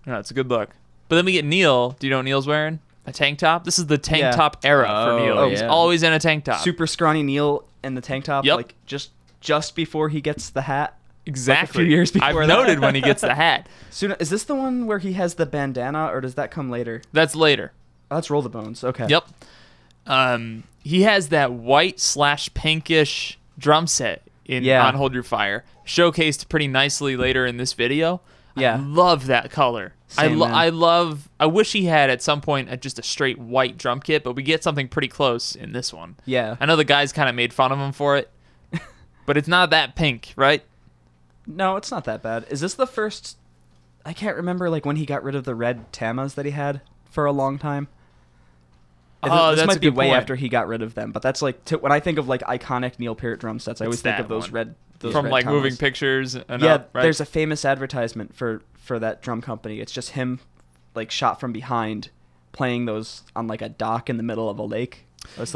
A: No, it's a good look. But then we get Neil. Do you know what Neil's wearing? A tank top. This is the tank
B: Yeah.
A: top era
C: Oh,
A: for Neil. He's
C: yeah.
A: always in a tank top.
B: Super scrawny Neil in the tank top,
A: Yep.
B: like just just before he gets the hat.
A: Exactly.
B: years before
A: I've
B: that.
A: noted when he gets the hat.
B: Soon, is this the one where he has the bandana, or does that come later?
A: That's later.
B: Oh, that's Roll the Bones. Okay.
A: Yep. Um, he has that white slash pinkish drum set in
B: Yeah.
A: on Hold Your Fire, showcased pretty nicely later in this video.
B: Yeah.
A: I love that color. I lo- I love. I wish he had at some point a, just a straight white drum kit, but we get something pretty close in this one.
B: Yeah.
A: I know the guys kind of made fun of him for it, but it's not that pink, right?
B: No, it's not that bad. Is this the first? I can't remember like when he got rid of the red tamas that he had for a long time.
A: Oh,
B: this might be way
A: point.
B: after he got rid of them, but that's like t- when I think of like iconic Neil Peart drum sets. I always think of those
A: one.
B: red. Those
A: From like moving pictures and
B: yeah,
A: up, right?
B: there's a famous advertisement for for that drum company. It's just him, like shot from behind, playing those on like a dock in the middle of a lake.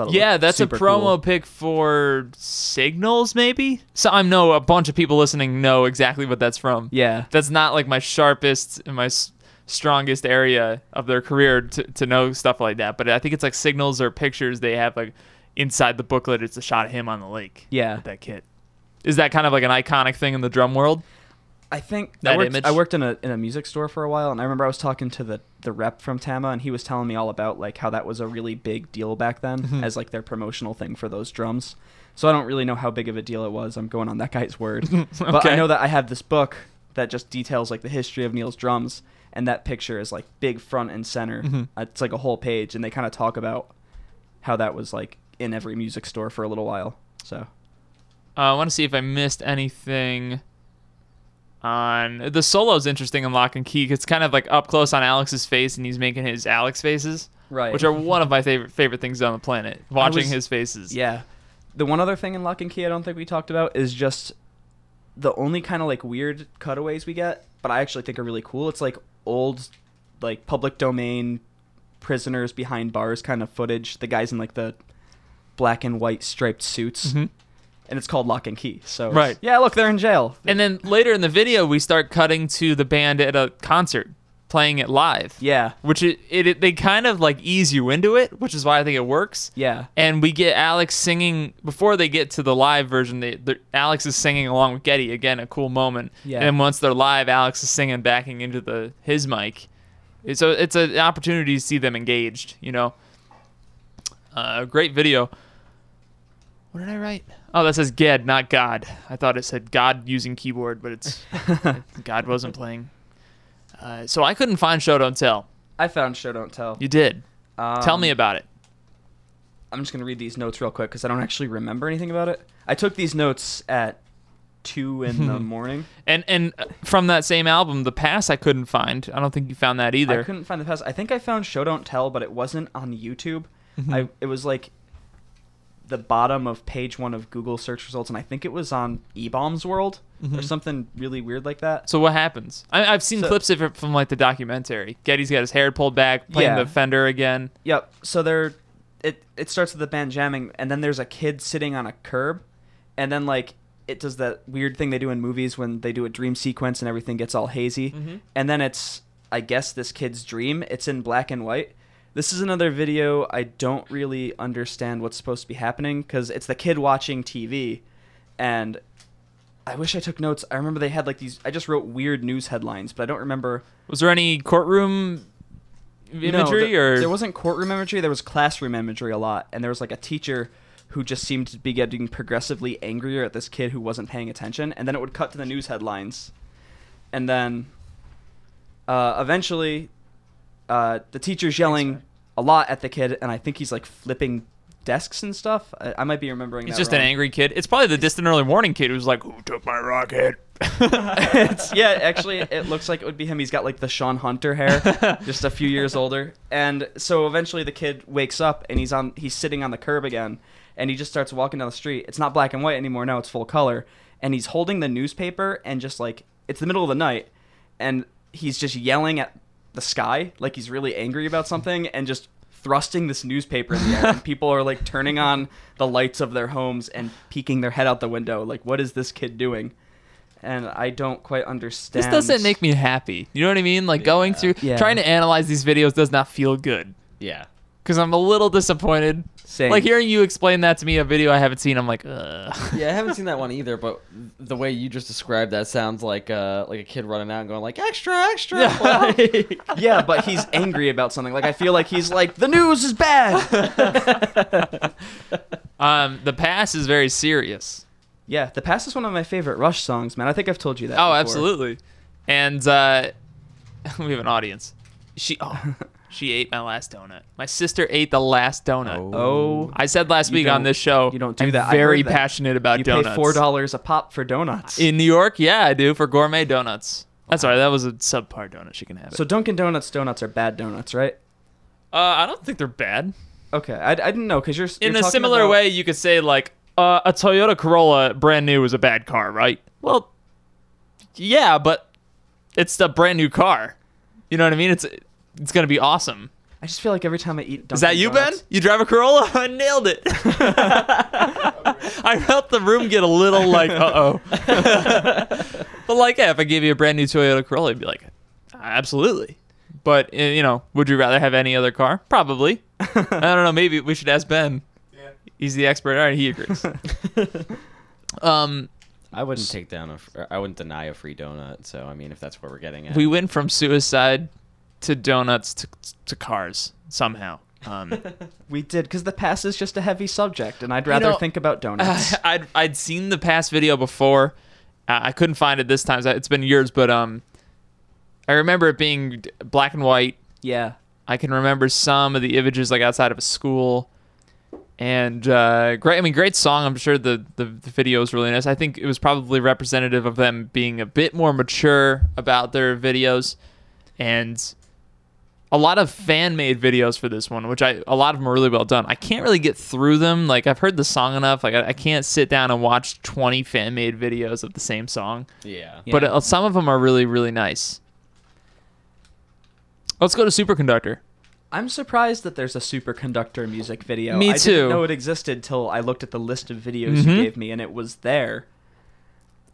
A: Yeah, that's a promo
B: cool.
A: pic for Signals, maybe. So I know a bunch of people listening know exactly what that's from.
B: Yeah,
A: That's not like my sharpest and my s- strongest area of their career to, to know stuff like that. But I think it's like signals or pictures they have like inside the booklet. It's a shot of him on the lake.
B: yeah.
A: that kit. Is that kind of like an iconic thing in the drum world?
B: I think
A: That
B: I worked,
A: image?
B: I worked in a in a music store for a while, and I remember I was talking to the the rep from Tama, and he was telling me all about like how that was a really big deal back then,
A: Mhm.
B: as like their promotional thing for those drums. So I don't really know how big of a deal it was. I'm going on that guy's word, but I know that I have this book that just details like the history of Neil's drums, and that picture is like big front and center.
A: Mhm.
B: Uh, It's like a whole page, and they kind of talk about how that was like in every music store for a little while. So
A: I want to see if I missed anything on the solo's interesting in Lock and Key. 'cause It's kind of like up close on Alex's face, and he's making his Alex faces,
B: right,
A: which are one of my favorite favorite things on the planet. Watching
B: was-
A: his faces.
B: Yeah. The one other thing in Lock and Key I don't think we talked about is just the only kind of like weird cutaways we get, but I actually think are really cool. It's like old, like public domain prisoners behind bars kind of footage. The guys in like the black and white striped suits,
A: Mhm.
B: And it's called Lock and Key. So
A: Right.
B: yeah, look, they're in jail.
A: And then later in the video, we start cutting to the band at a concert, playing it live.
B: Yeah,
A: Which it, it, it they kind of like ease you into it, which is why I think it works.
B: yeah,
A: and we get Alex singing before they get to the live version. They, Alex is singing along with Geddy again, a cool moment.
B: Yeah.
A: And then once they're live, Alex is singing backing into the his mic. So it's an opportunity to see them engaged. You know, uh, great video. What did I write? Oh, that says Ged, not God. I thought it said God using keyboard, but it's God wasn't playing. Uh, so I couldn't find Show Don't Tell.
B: I found Show Don't Tell.
A: You did. Tell me
B: Um,
A: about it.
B: I'm just gonna read these notes real quick because I don't actually remember anything about it. I took these notes at two in the morning.
A: And and uh, from that same album, The Pass, I couldn't find. I don't think you found that either.
B: I couldn't find the Pass. I think I found Show Don't Tell, but it wasn't on YouTube.
A: Mhm.
B: I it was like the bottom of page one of Google search results, and I think it was on eBombs World or
A: Mhm.
B: something really weird like that.
A: So what happens? I, I've seen
B: So-
A: clips of it from like the documentary. Geddy's got his hair pulled back, playing
B: Yeah.
A: the Fender again.
B: Yep. So there, it it starts with the band jamming, and then there's a kid sitting on a curb, and then like it does that weird thing they do in movies when they do a dream sequence and everything gets all hazy,
A: Mhm.
B: and then it's I guess this kid's dream. It's in black and white. This is another video I don't really understand what's supposed to be happening because it's the kid watching TV, and I wish I took notes. I remember they had like these. I just wrote weird news headlines, but I don't remember
A: Was there any courtroom imagery
B: no, th-
A: or
B: there wasn't courtroom imagery. There was classroom imagery a lot, and there was like a teacher who just seemed to be getting progressively angrier at this kid who wasn't paying attention, and then it would cut to the news headlines, and then uh, eventually uh, the teacher's yelling a lot at the kid, and I think he's like flipping desks and stuff. I, I might be remembering.
A: He's just an angry kid. It's probably the distant early morning kid who's like, "Who took my rocket?"
B: it's, yeah, actually, it looks like it would be him. He's got like the Sean Hunter hair, just a few years older. And so eventually, the kid wakes up and he's on. He's sitting on the curb again, and he just starts walking down the street. It's not black and white anymore. Now it's full color, and he's holding the newspaper and just like it's the middle of the night, and he's just yelling at the sky like he's really angry about something, and just thrusting this newspaper in the air and people are like turning on the lights of their homes and peeking their head out the window like what is this kid doing and I don't quite understand.
A: This doesn't make me happy. You know what I mean? Like going through
B: Yeah.
A: trying to analyze these videos does not feel good.
C: Yeah.
A: because I'm a little disappointed.
B: Same.
A: Like hearing you explain that to me, a video I haven't seen, I'm like, Ugh.
C: Yeah, I haven't seen that one either, but the way you just described that sounds like uh like a kid running out and going like extra, extra. like-
B: yeah, but he's angry about something. Like I feel like he's like the news is bad.
A: um, the pass is very serious.
B: yeah, the past is one of my favorite Rush songs, man. I think I've told you that.
A: Oh,
B: before.
A: absolutely. And uh, we have an audience. She oh, she ate my last donut. My sister ate the last donut.
B: Oh,
A: I said last
B: You
A: week on
B: don't-
A: this show.
B: you don't do
A: I'm
B: that. I
A: Very
B: heard that.
A: passionate about
B: you
A: donuts.
B: pay four dollars a pop for donuts.
A: in New York. Yeah, I do for gourmet donuts. That's all right. That was a subpar donut. She can have it.
B: so Dunkin' Donuts donuts are bad donuts, right?
A: uh, I don't think they're bad.
B: Okay, I, I didn't know because you're
A: In
B: you're
A: a
B: talking
A: similar
B: about-
A: way, you could say like uh, a Toyota Corolla brand new is a bad car, right? Well, yeah, but it's a brand new car. You know what I mean? It's it's gonna be awesome.
B: I just feel like every time I eat Dunkin'
A: Is that you,
B: Donuts,
A: Ben? You drive a Corolla? I nailed it. I felt the room get a little like, uh oh. but like, yeah, if I gave you a brand new Toyota Corolla, you'd be like, absolutely. But uh, you know, would you rather have any other car? Probably. I don't know. Maybe we should ask Ben. Yeah. He's the expert. All right, he agrees. um,
C: I wouldn't take down a f- or I wouldn't deny a free donut. So I mean, if that's what we're getting at.
A: we went from suicide to donuts to to cars somehow. Um,
B: We did because the past is just a heavy subject, and I'd rather
A: know,
B: think about donuts.
A: I'd I'd seen the past video before. Uh, I couldn't find it this time. It's been years, but um, I remember it being black and white.
B: yeah,
A: I can remember some of the images like outside of a school, and uh, great. I mean, great song. I'm sure the, the the video is really nice. I think it was probably representative of them being a bit more mature about their videos, and a lot of fan made videos for this one, which I a lot of them are really well done. I can't really get through them. Like I've heard the song enough. Like I, I can't sit down and watch 20 fan made videos of the same song.
C: yeah.
A: But
B: Yeah.
A: uh, some of them are really really nice. Let's go to Superconductor.
B: I'm surprised that there's a superconductor music video.
A: Me too.
B: I
A: too.
B: didn't know it existed till I looked at the list of videos
A: Mhm.
B: you gave me, and it was there.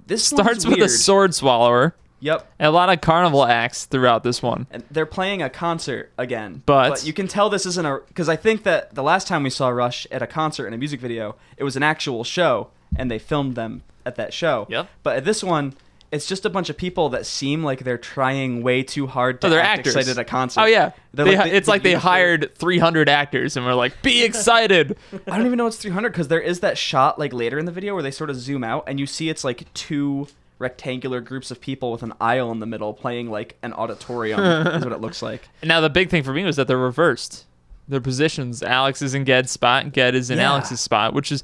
B: This
A: Starts
B: one's
A: with a
B: weird.
A: sword swallower.
B: Yep,
A: And a lot of carnival acts throughout this one.
B: and they're playing a concert again.
A: But-
B: you can tell this isn't a because I think that the last time we saw Rush at a concert in a music video, it was an actual show, and they filmed them at that show.
A: Yep.
B: But at this one, it's just a bunch of people that seem like they're trying way too hard to
A: Oh, they're
B: act
A: actors.
B: excited at a concert.
A: Oh yeah,
B: They're
A: They
B: like
A: it's like they hired 300 actors and were like, "Be excited."
B: I don't even know it's 300 because there is that shot like later in the video where they sort of zoom out and you see it's like two rectangular groups of people with an aisle in the middle playing like an auditorium is what it looks like.
A: now the big thing for me was that they're reversed. Their positions. Alex is in Ged's spot, Ged is in
B: Yeah.
A: Alex's spot, which is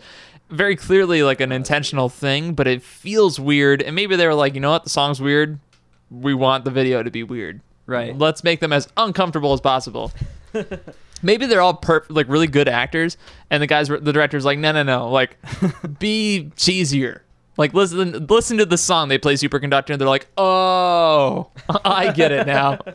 A: very clearly like an intentional thing, but it feels weird. And maybe they were like, you know what, the song's weird. We want the video to be weird.
B: Right.
A: Let's make them as uncomfortable as possible. Maybe they're all perf- like really good actors, and the guys, the director's like, no, no, no, like, be cheesier. Like listen, listen to the song. They play Superconductor, and they're like, oh, I get it now.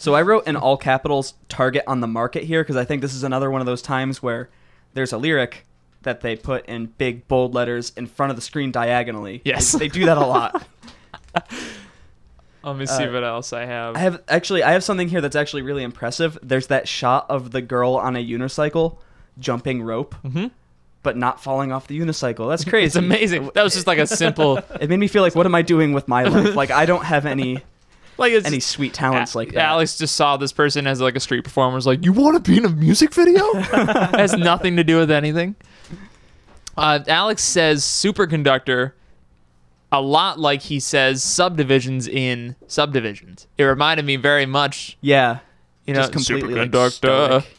B: So I wrote in all capitals target on the market here because I think this is another one of those times where there's a lyric that they put in big bold letters in front of the screen diagonally.
A: Yes.
B: They, they do that a lot.
A: Let me see
B: Uh,
A: what else I have.
B: I have actually I have something here that's actually really impressive. There's that shot of the girl on a unicycle jumping rope,
A: Mhm.
B: But not falling off the unicycle. That's crazy.
A: It's amazing. That was just like a simple,
B: It made me feel like, what am I doing with my life? Like I don't have any
A: like
B: any sweet talents
A: A-
B: like that.
A: Alex just saw this person as like a street performer. Was like, "You want to be in a music video?" has nothing to do with anything. Uh, Alex says superconductor a lot like he says subdivisions in subdivisions. It reminded me very much,
B: Yeah,
A: you know,
B: just completely
A: superconductor.
B: stoic.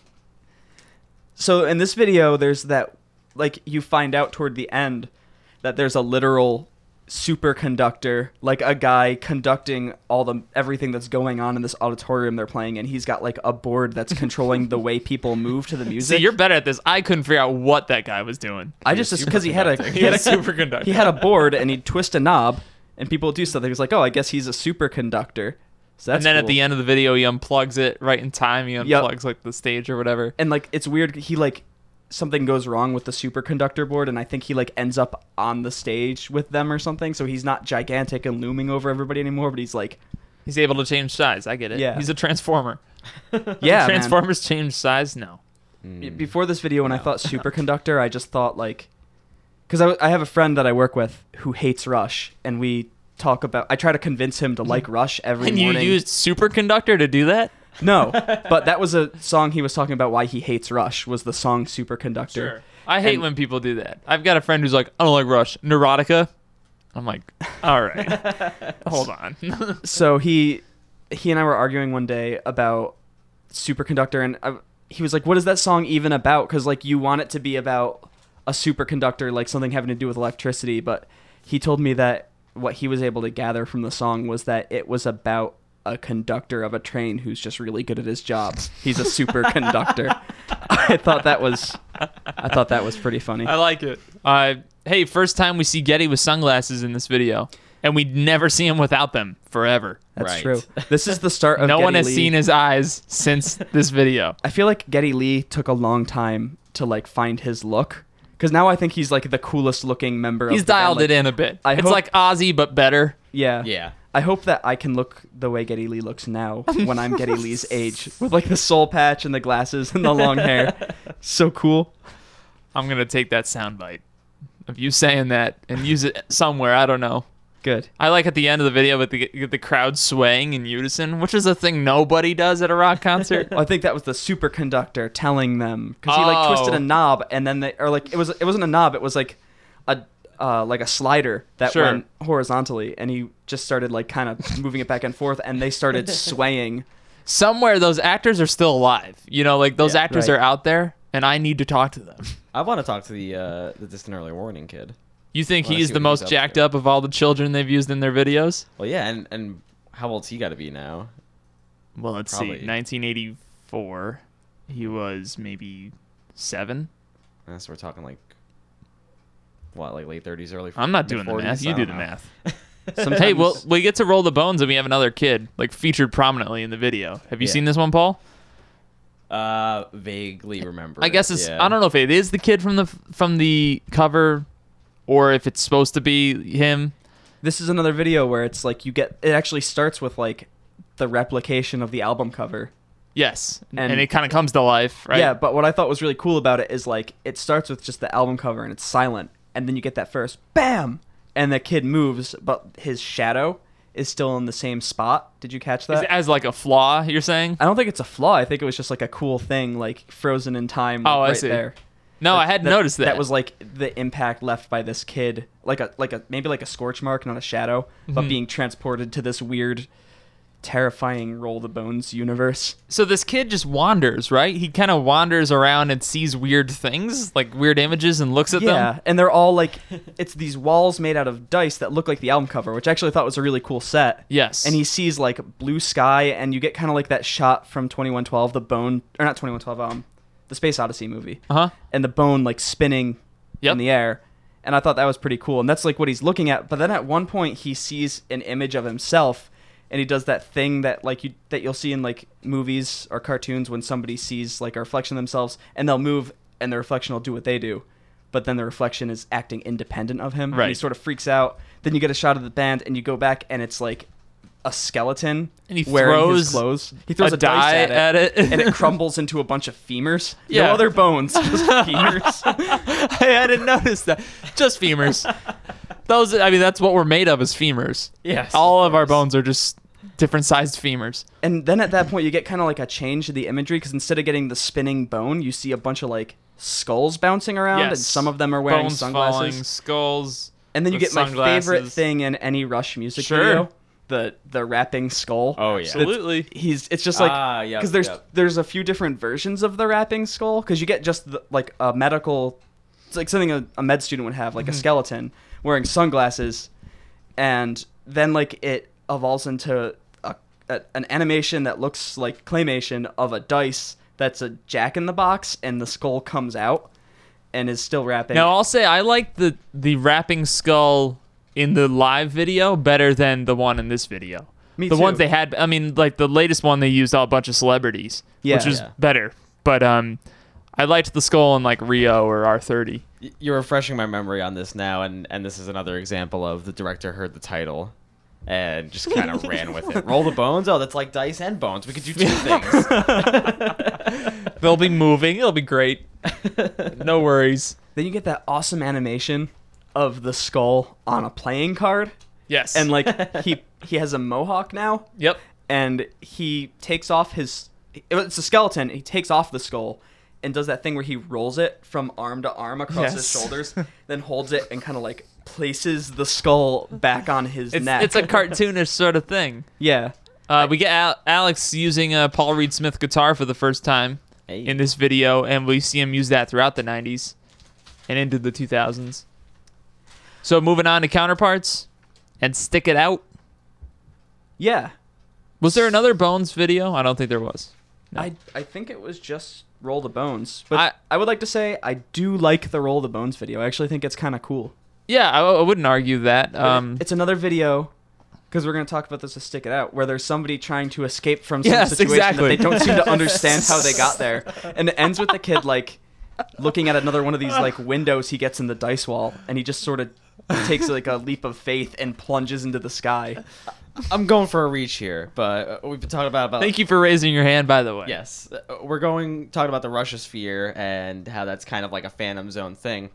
B: So in this video, there's that like you find out toward the end that there's a literal superconductor, like a guy conducting all the everything that's going on in this auditorium they're playing in. He's got like a board that's controlling the way people move to the music.
A: See, you're better at this. I couldn't figure out what that guy was doing.
B: I just because he had a
A: He
B: had a
A: superconductor.
B: he had a board and he'd twist a knob and people would do something. He was like, oh, I guess he's a superconductor. So that's
A: and then at the end of the video, he unplugs it right in time. He
B: Yep.
A: unplugs like the stage or whatever.
B: and like it's weird he like something goes wrong with the superconductor board and i think he like ends up on the stage with them or something so he's not gigantic and looming over everybody anymore but he's like
A: He's able to change size. I get it.
B: Yeah.
A: He's a transformer.
B: yeah man.
A: Transformers change size? No. Hmm.
B: y- before this video, when I thought superconductor, I just thought like, because I, I have a friend that I work with who hates Rush, and we talk about. I try to convince him to like Rush every
A: And you used superconductor to do that?
B: No, but that was a song he was talking about why he hates Rush was the song Superconductor. Sure.
A: I hate
B: And-
A: when people do that. I've got a friend who's like, I don't like Rush. Neurotica. I'm like, all right, hold on.
B: so he he and I were arguing one day about superconductor and I, he was like what is that song even about cuz like you want it to be about a superconductor like something having to do with electricity but he told me that what he was able to gather from the song was that it was about a conductor of a train who's just really good at his job. He's a superconductor. I thought that was I thought that was pretty funny.
A: I like it. Uh, hey, first time we see Geddy with sunglasses in this video, and we'd never see him without them forever.
B: That's
C: Right.
B: true. This is the start of
A: no one has
B: Lee.
A: seen his eyes since this video.
B: I feel like Geddy Lee took a long time to like find his look because now I think he's like the coolest looking member.
A: He's
B: of the band.
A: dialed
B: Like,
A: it in a bit.
B: I
A: it's
B: hope-
A: like Ozzy, but better.
B: Yeah,
C: Yeah.
B: I hope that I can look the way Geddy Lee looks now when I'm Geddy Lee's age, with like the soul patch and the glasses and the long hair. So cool.
A: I'm gonna take that soundbite of you saying that and use it somewhere. I don't know.
B: Good.
A: I like at the end of the video with the the crowd swaying in unison, which is a thing nobody does at a rock concert.
B: I think that was the superconductor telling them because he like twisted
A: Oh.
B: a knob and then they or like it was it wasn't a knob it was like a uh, like a slider that
A: Sure.
B: went horizontally and he just started like kind of moving it back and forth and they started swaying.
A: Somewhere those actors are still alive. You know, like those
C: Yeah.
A: actors
B: Right.
A: are out there, and I need to talk to them.
C: I want to talk to the uh, the distant early warning kid.
A: You think he's the most
C: he's up
A: jacked
C: to.
A: up of all the children they've used in their videos?
C: Well, yeah, and and how old's he got to be now?
A: Well, let's
C: Probably.
A: see. 1984. He was maybe seven.
C: Uh, so we're talking like what, like late thirties, early. 40s?
A: I'm not doing the
C: mid-40s?
A: math. You do the
C: know.
A: math.
B: Sometimes,
A: Hey, well, we get to roll the bones, and we have another kid like featured prominently in the video. Have you
C: Yeah.
A: seen this one, Paul?
C: Uh, vaguely remember.
A: I
C: it,
A: guess it's.
C: yeah.
A: I don't know if it is the kid from the from the cover, or if it's supposed to be him.
B: this is another video where it's like you get it actually starts with like the replication of the album cover.
A: Yes, and,
B: And-
A: it kind of comes to life, right?
B: Yeah, but what I thought was really cool about it is like it starts with just the album cover and it's silent, and then you get that first bam, and the kid moves, but his shadow is still in the same spot. Did you catch
A: Is
B: that?
A: it as like a flaw. You're saying?
B: I don't think it's a flaw. I think it was just like a cool thing, like frozen in time. Like,
A: Oh, I
B: right
A: see.
B: There.
A: No, I hadn't noticed that.
B: That was like the impact left by this kid, like a like a maybe like a scorch mark, not a shadow, but
A: Mhm.
B: being transported to this weird, terrifying roll the bones universe.
A: so. This kid just wanders, right? He kind of wanders around and sees weird things, like weird images, and looks at
B: yeah,
A: them.
B: Yeah, and they're all like, it's these walls made out of dice that look like the album cover, which I actually thought was a really cool set.
A: Yes.
B: And he sees like blue sky, and you get kind of like that shot from Twenty One Twelve, the bone, or not Twenty One Twelve, um, the Space Odyssey movie,
A: Uh huh.
B: and the bone like spinning
A: Yep.
B: in the air. And I thought that was pretty cool. And that's like what he's looking at. But then at one point he sees an image of himself and he does that thing that like you that you'll see in like movies or cartoons when somebody sees like a reflection of themselves and they'll move and the reflection will do what they do. But then the reflection is acting independent of him. And he sort of freaks out. Then you get a shot of the band and you go back and it's like a skeleton
A: And he
B: wearing
A: throws
B: his clothes. He throws a,
A: die
B: dice at it,
A: at it.
B: and it crumbles into a bunch of femurs.
A: Yeah.
B: No other bones, just femurs.
A: I didn't notice that. Just femurs. Those, I mean, that's what we're made of is femurs.
C: Yes.
A: All of our bones are just different sized femurs.
B: And then at that point, you get kind of like a change to the imagery because instead of getting the spinning bone, you see a bunch of like skulls bouncing around, and some of them are wearing
A: Bones
B: sunglasses.
A: falling, skulls.
B: And then you
A: with
B: get my favorite thing in any Rush music
A: Sure.
B: video: the the rapping skull.
C: Oh yeah.
B: That's-
A: Absolutely.
B: He's it's just like
C: Ah, yep,
B: because there's
C: yep.
B: there's a few different versions of the rapping skull because you get just the, like a medical it's like something a, a med student would have like a skeleton wearing sunglasses and then like it evolves into a, a, an animation that looks like claymation of a dice that's a jack in the box and the skull comes out and is still rapping
A: Now I'll say I like the the rapping skull in the live video better than the one in this video.
B: Me
A: the
B: too.
A: ones they had, I mean, like the latest one they used a bunch of celebrities,
B: Yeah.
A: which was
C: Yeah.
A: better. But um, I liked the skull in like Rio or R30.
C: Y- You're refreshing my memory on this now, and and this is another example of the director heard the title, and just kind of ran with it. Roll the bones. Oh, that's like dice and bones. We could do two things.
A: They'll be moving. It'll be great. No worries.
B: Then you get that awesome animation of the skull on a playing card,
A: Yes.
B: and like he he has a mohawk now,
A: yep.
B: and he takes off his it's a skeleton. He takes off the skull and does that thing where he rolls it from arm to arm across his shoulders, then holds it and kind of like places the skull back on his
A: It's,
B: neck.
A: it's a cartoonish sort of thing.
B: yeah.
A: Uh, we get Al- Alex using a Paul Reed Smith guitar for the first time
C: Hey.
A: in this video, and we see him use that throughout the 90s and into the 2000s. So moving on to counterparts and stick it out.
B: Yeah.
A: Was there another Bones video? I don't think there was. No.
B: I I think it was just roll the bones. But
A: I-
B: I, would like to say I do like the roll the bones video. I actually think it's kind of cool.
A: Yeah, I, I wouldn't argue that. Um,
B: it's another video because we're going to talk about this to stick it out where there's somebody trying to escape from some
A: Yes,
B: situation
A: exactly.
B: that they don't seem to understand how they got there and it ends with the kid like looking at another one of these like windows he gets in the dice wall and he just sort of takes like a leap of faith and plunges into the sky
C: I'm going for a reach here, but uh, we've been talking about about.
A: thank you for raising your hand, by the way.
C: Yes, uh, we're going talking about the Russia sphere and how that's kind of like a Phantom Zone thing.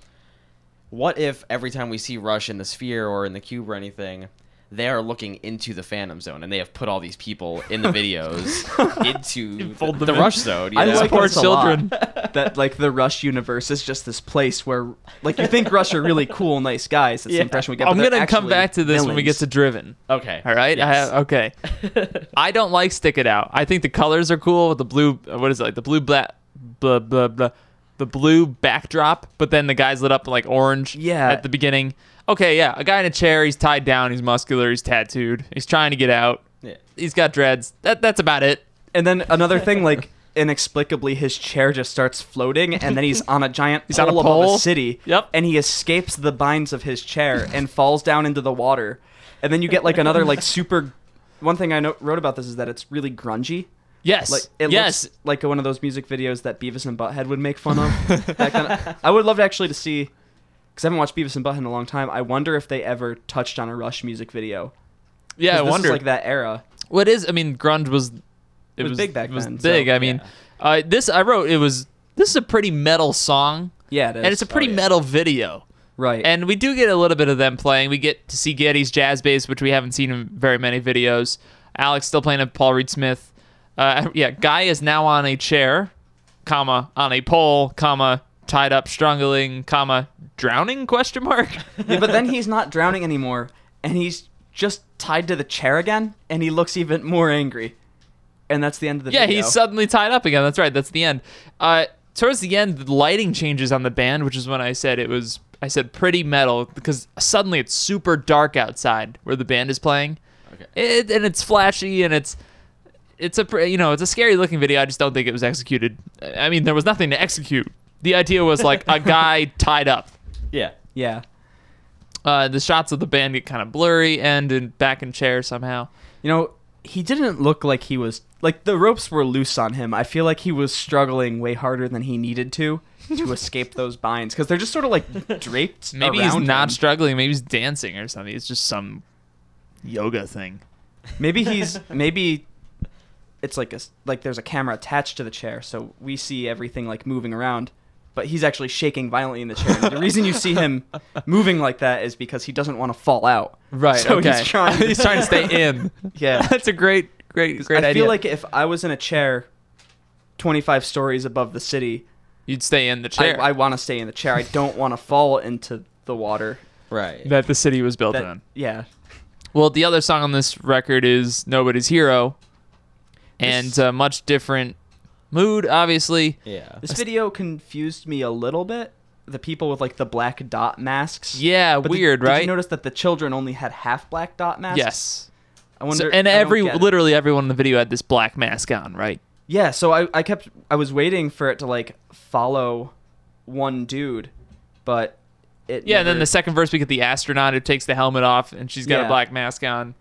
C: What if every time we see Rush in the sphere or in the cube or anything, they are looking into the Phantom Zone and they have put all these people in the videos into the, the
A: in.
C: Rush Zone? You
B: I
C: know?
B: like
A: Poor children.
B: that like the Rush universe is just this place where like you think Rush are really cool nice guys that's
C: Yeah.
B: the impression we get
A: I'm gonna come back to this when we get to Driven.
C: okay.
A: All right. I
C: Yes.
A: have, okay. I don't like stick it out. I think the colors are cool with the blue. uh, What is it like? The blue black, blah blah blah, the blue backdrop. But then the guy's lit up like orange.
B: Yeah.
A: At the beginning. Okay. Yeah. A guy in a chair. He's tied down. He's muscular. He's tattooed. He's trying to get out.
C: Yeah.
A: He's got dreads. That that's about it.
B: And then another thing, like inexplicably, his chair just starts floating, and then he's on a giant
A: He's
B: pole
A: on a
B: above a city.
A: Yep.
B: And he escapes the binds of his chair and falls down into the water. And then you get like another like super. One thing I know, wrote about this is that it's really grungy.
A: Yes.
B: Like it
A: yes.
B: looks like one of those music videos that Beavis and Butthead would make fun of. that kind of, I would love to actually to see, because I haven't watched Beavis and Butthead in a long time. I wonder if they ever touched on a Rush music video.
A: yeah. I
B: this is
A: wonder.
B: like that era.
A: What is? I mean, grunge was. It,
B: was big back
A: it was
B: then, so,
A: big. I mean, uh, this I wrote. It was. This is a pretty metal song,
B: Yeah, it is.
A: and it's a pretty
C: Oh, yeah.
A: metal video.
B: right.
A: And we do get a little bit of them playing. We get to see Geddy's jazz bass, which we haven't seen in very many videos. Alex still playing a Paul Reed Smith. Uh, yeah, Guy is now on a chair, comma on a pole, comma tied up, strangling, comma drowning? Question mark.
B: yeah, but then he's not drowning anymore, and he's just tied to the chair again, and he looks even more angry. And that's the end of the
A: yeah,
B: video.
A: he's suddenly tied up again. That's right. That's the end. Uh, towards the end, the lighting changes on the band, which is when I said it was. I said pretty metal because suddenly it's super dark outside where the band is playing.
C: Okay.
A: It, and it's flashy and it's it's a you know it's a scary looking video. I just don't think it was executed. I mean, there was nothing to execute. The idea was like a guy tied up.
C: Yeah.
B: yeah.
A: Uh, the shots of the band get kind of blurry and in, back in chair somehow.
B: You know, he didn't look like he was like the ropes were loose on him. I feel like he was struggling way harder than he needed to to escape those binds because they're just sort of like draped.
A: Maybe he's not
B: him.
A: struggling. Maybe he's dancing or something. It's just some yoga thing.
B: Maybe he's maybe it's like a like there's a camera attached to the chair, so we see everything like moving around. But he's actually shaking violently in the chair. And the reason you see him moving like that is because he doesn't want to fall out.
A: Right.
B: So
A: okay.
B: he's trying.
A: he's trying to stay in.
B: Yeah.
A: That's a great, great, great
B: I
A: idea.
B: I feel like if I was in a chair, 25 stories above the city,
A: you'd stay in the chair
B: I want to stay in the chair. I don't want to fall into the water.
C: Right.
A: that the city was built
B: That,
A: on.
B: yeah.
A: Well, the other song on this record is "Nobody's Hero," and uh, much different mood, obviously.
C: yeah.
B: This video confused me a little bit. The people with like the black dot masks.
A: Yeah,
B: But did-
A: weird,
B: did,
A: right?
B: you notice that the children only had half black dot masks?
A: yes.
B: I wonder.
A: So, and
B: I
A: every
B: get it.
A: literally everyone in the video had this black mask on, right?
B: Yeah, so I, I kept I was waiting for it to like follow one dude, but it
A: Yeah. And then the second verse, we get the astronaut who takes the helmet off, and she's got a black mask on.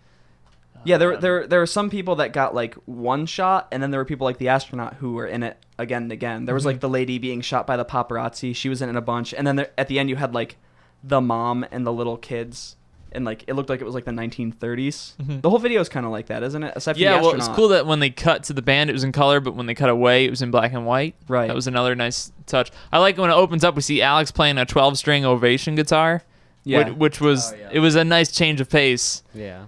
B: Yeah, there there there were some people that got like one shot, and then there were people like the astronaut who were in it again and again. There was
A: Mm-hmm.
B: like the lady being shot by the paparazzi; she was in it a bunch, and then there, at the end you had like the mom and the little kids and like it looked like it was like the 1930s.
A: Mhm.
B: The whole video is kind of like that, isn't it? Aside from
A: Yeah,
B: the
A: well, it's
B: astronaut.
A: cool that when they cut to the band, it was in color, but when they cut away, it was in black and white.
B: Right.
A: That was another nice touch. I like when it opens up, we see Alex playing a 12 string ovation guitar.
B: Yeah.
A: Which, which was
C: Oh, yeah.
A: it was a nice change of pace.
C: Yeah.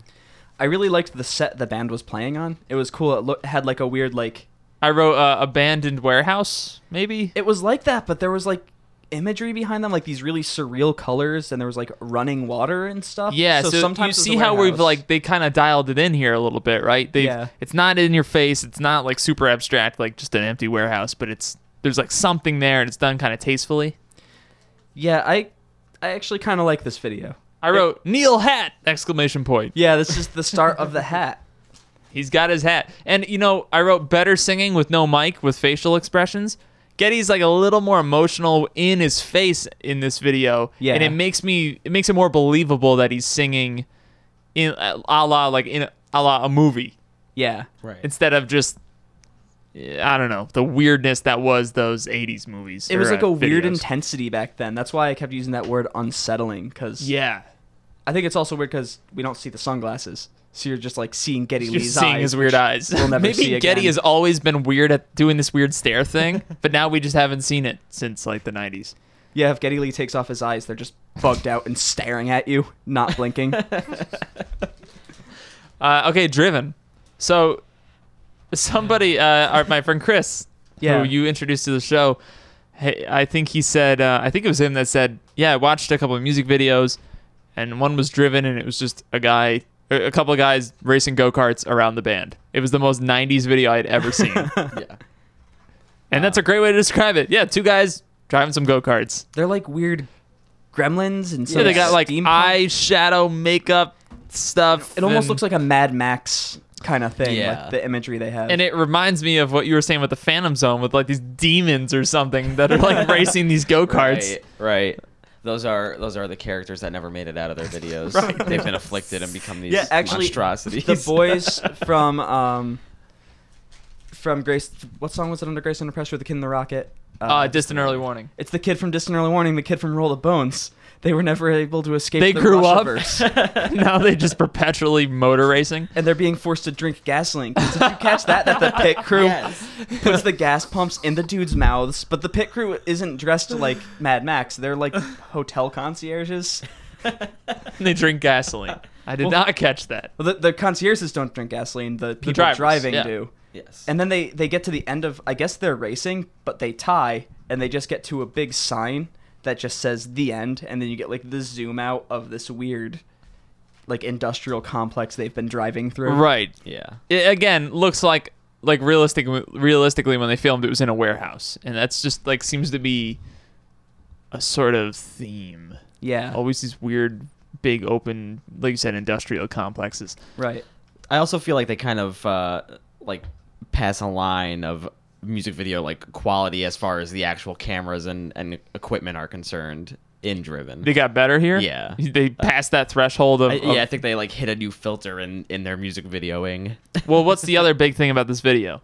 B: I really liked the set the band was playing on. It was cool. It lo- had like a weird like
A: I wrote uh, abandoned warehouse, maybe.
B: it was like that, but there was like imagery behind them, like these really surreal colors, and there was like running water and stuff.
A: Yeah, so,
B: sometimes
A: you see how we've like they kind of dialed it in here a little bit, right? They
B: Yeah.
A: it's not in your face, it's not like super abstract like just an empty warehouse, but it's there's like something there and it's done kind of tastefully.
B: yeah, I I actually kind of like this video.
A: I wrote Neil hat exclamation point.
B: Yeah, this is the start of the hat.
A: He's got his hat. And you know, I wrote better singing with no mic with facial expressions. Geddy's like a little more emotional in his face in this video.
B: Yeah.
A: And it makes me it makes it more believable that he's singing in a la like in a, a la a movie
B: Yeah,
C: Right.
A: instead of just I don't know, the weirdness that was those 80s movies.
B: it was like
A: uh,
B: a weird intensity back then. That's why I kept using that word unsettling because
A: Yeah.
B: I think it's also weird because we don't see the sunglasses, so you're just like seeing
A: Geddy
B: Lee's
A: seeing
B: eyes,
A: his weird eyes.
B: We'll never
A: Maybe
B: see
A: Geddy
B: again.
A: has always been weird at doing this weird stare thing, but now we just haven't seen it since like the 90s.
B: Yeah, if Geddy Lee takes off his eyes, they're just bugged out and staring at you, not blinking.
A: Uh, okay, driven. So somebody, uh, our, my friend Chris,
B: Yeah.
A: who you introduced to the show, hey, I think he said, uh, I think it was him that said, yeah, I watched a couple of music videos, and one was driven, and it was just a guy, a couple of guys racing go karts around the band. It was the most '90s video I'd ever seen,
C: yeah.
A: and that's a great way to describe it. Yeah, two guys driving some go karts.
B: they're like weird gremlins and
A: Yeah, they got like
B: steampunk.
A: eye shadow makeup stuff.
B: It almost looks like a Mad Max kind of thing,
C: Yeah.
B: like the imagery they have.
A: And it reminds me of what you were saying with the Phantom Zone, with like these demons or something that are like racing these go karts.
C: Right. Right. Those are those are the characters that never made it out of their videos.
A: Right.
C: They've been afflicted and become these
B: yeah, actually,
C: monstrosities.
B: the boys from um from Grace. What song was it under Grace Under Pressure? The Kid in the Rocket.
A: Uh, distant early warning.
B: It's the kid from Distant Early Warning, the kid from Roll the Bones. They were never able to escape.
A: They
B: the
A: grew up. Now they just perpetually motor racing.
B: and they're being forced to drink gasoline. Did you catch that? That the pit crew
C: Yes.
B: puts the gas pumps in the dudes' mouths, but the pit crew isn't dressed like Mad Max. They're like hotel concierges.
A: And they drink gasoline. I did
B: Well-
A: not catch that.
B: Well, the, the concierges don't drink gasoline. The people
A: drivers,
B: driving
A: yeah.
B: do.
C: Yes.
B: And then they they get to the end of I guess they're racing, but they tie and they just get to a big sign that just says the end and then you get like the zoom out of this weird like industrial complex they've been driving through.
A: Right.
C: yeah.
A: It, again, looks like like realistic realistically when they filmed it was in a warehouse, and that's just like seems to be a sort of theme.
B: Yeah.
A: Always these weird, big open, like you said, industrial complexes.
B: Right.
C: I also feel like they kind of uh, like pass a line of music video like quality as far as the actual cameras and, and equipment are concerned in Driven.
A: They got better here.
C: Yeah.
A: They uh, passed that threshold of.
C: I,
A: of-
C: yeah, I think they like hit a new filter in in their music videoing.
A: well, what's the other big thing about this video?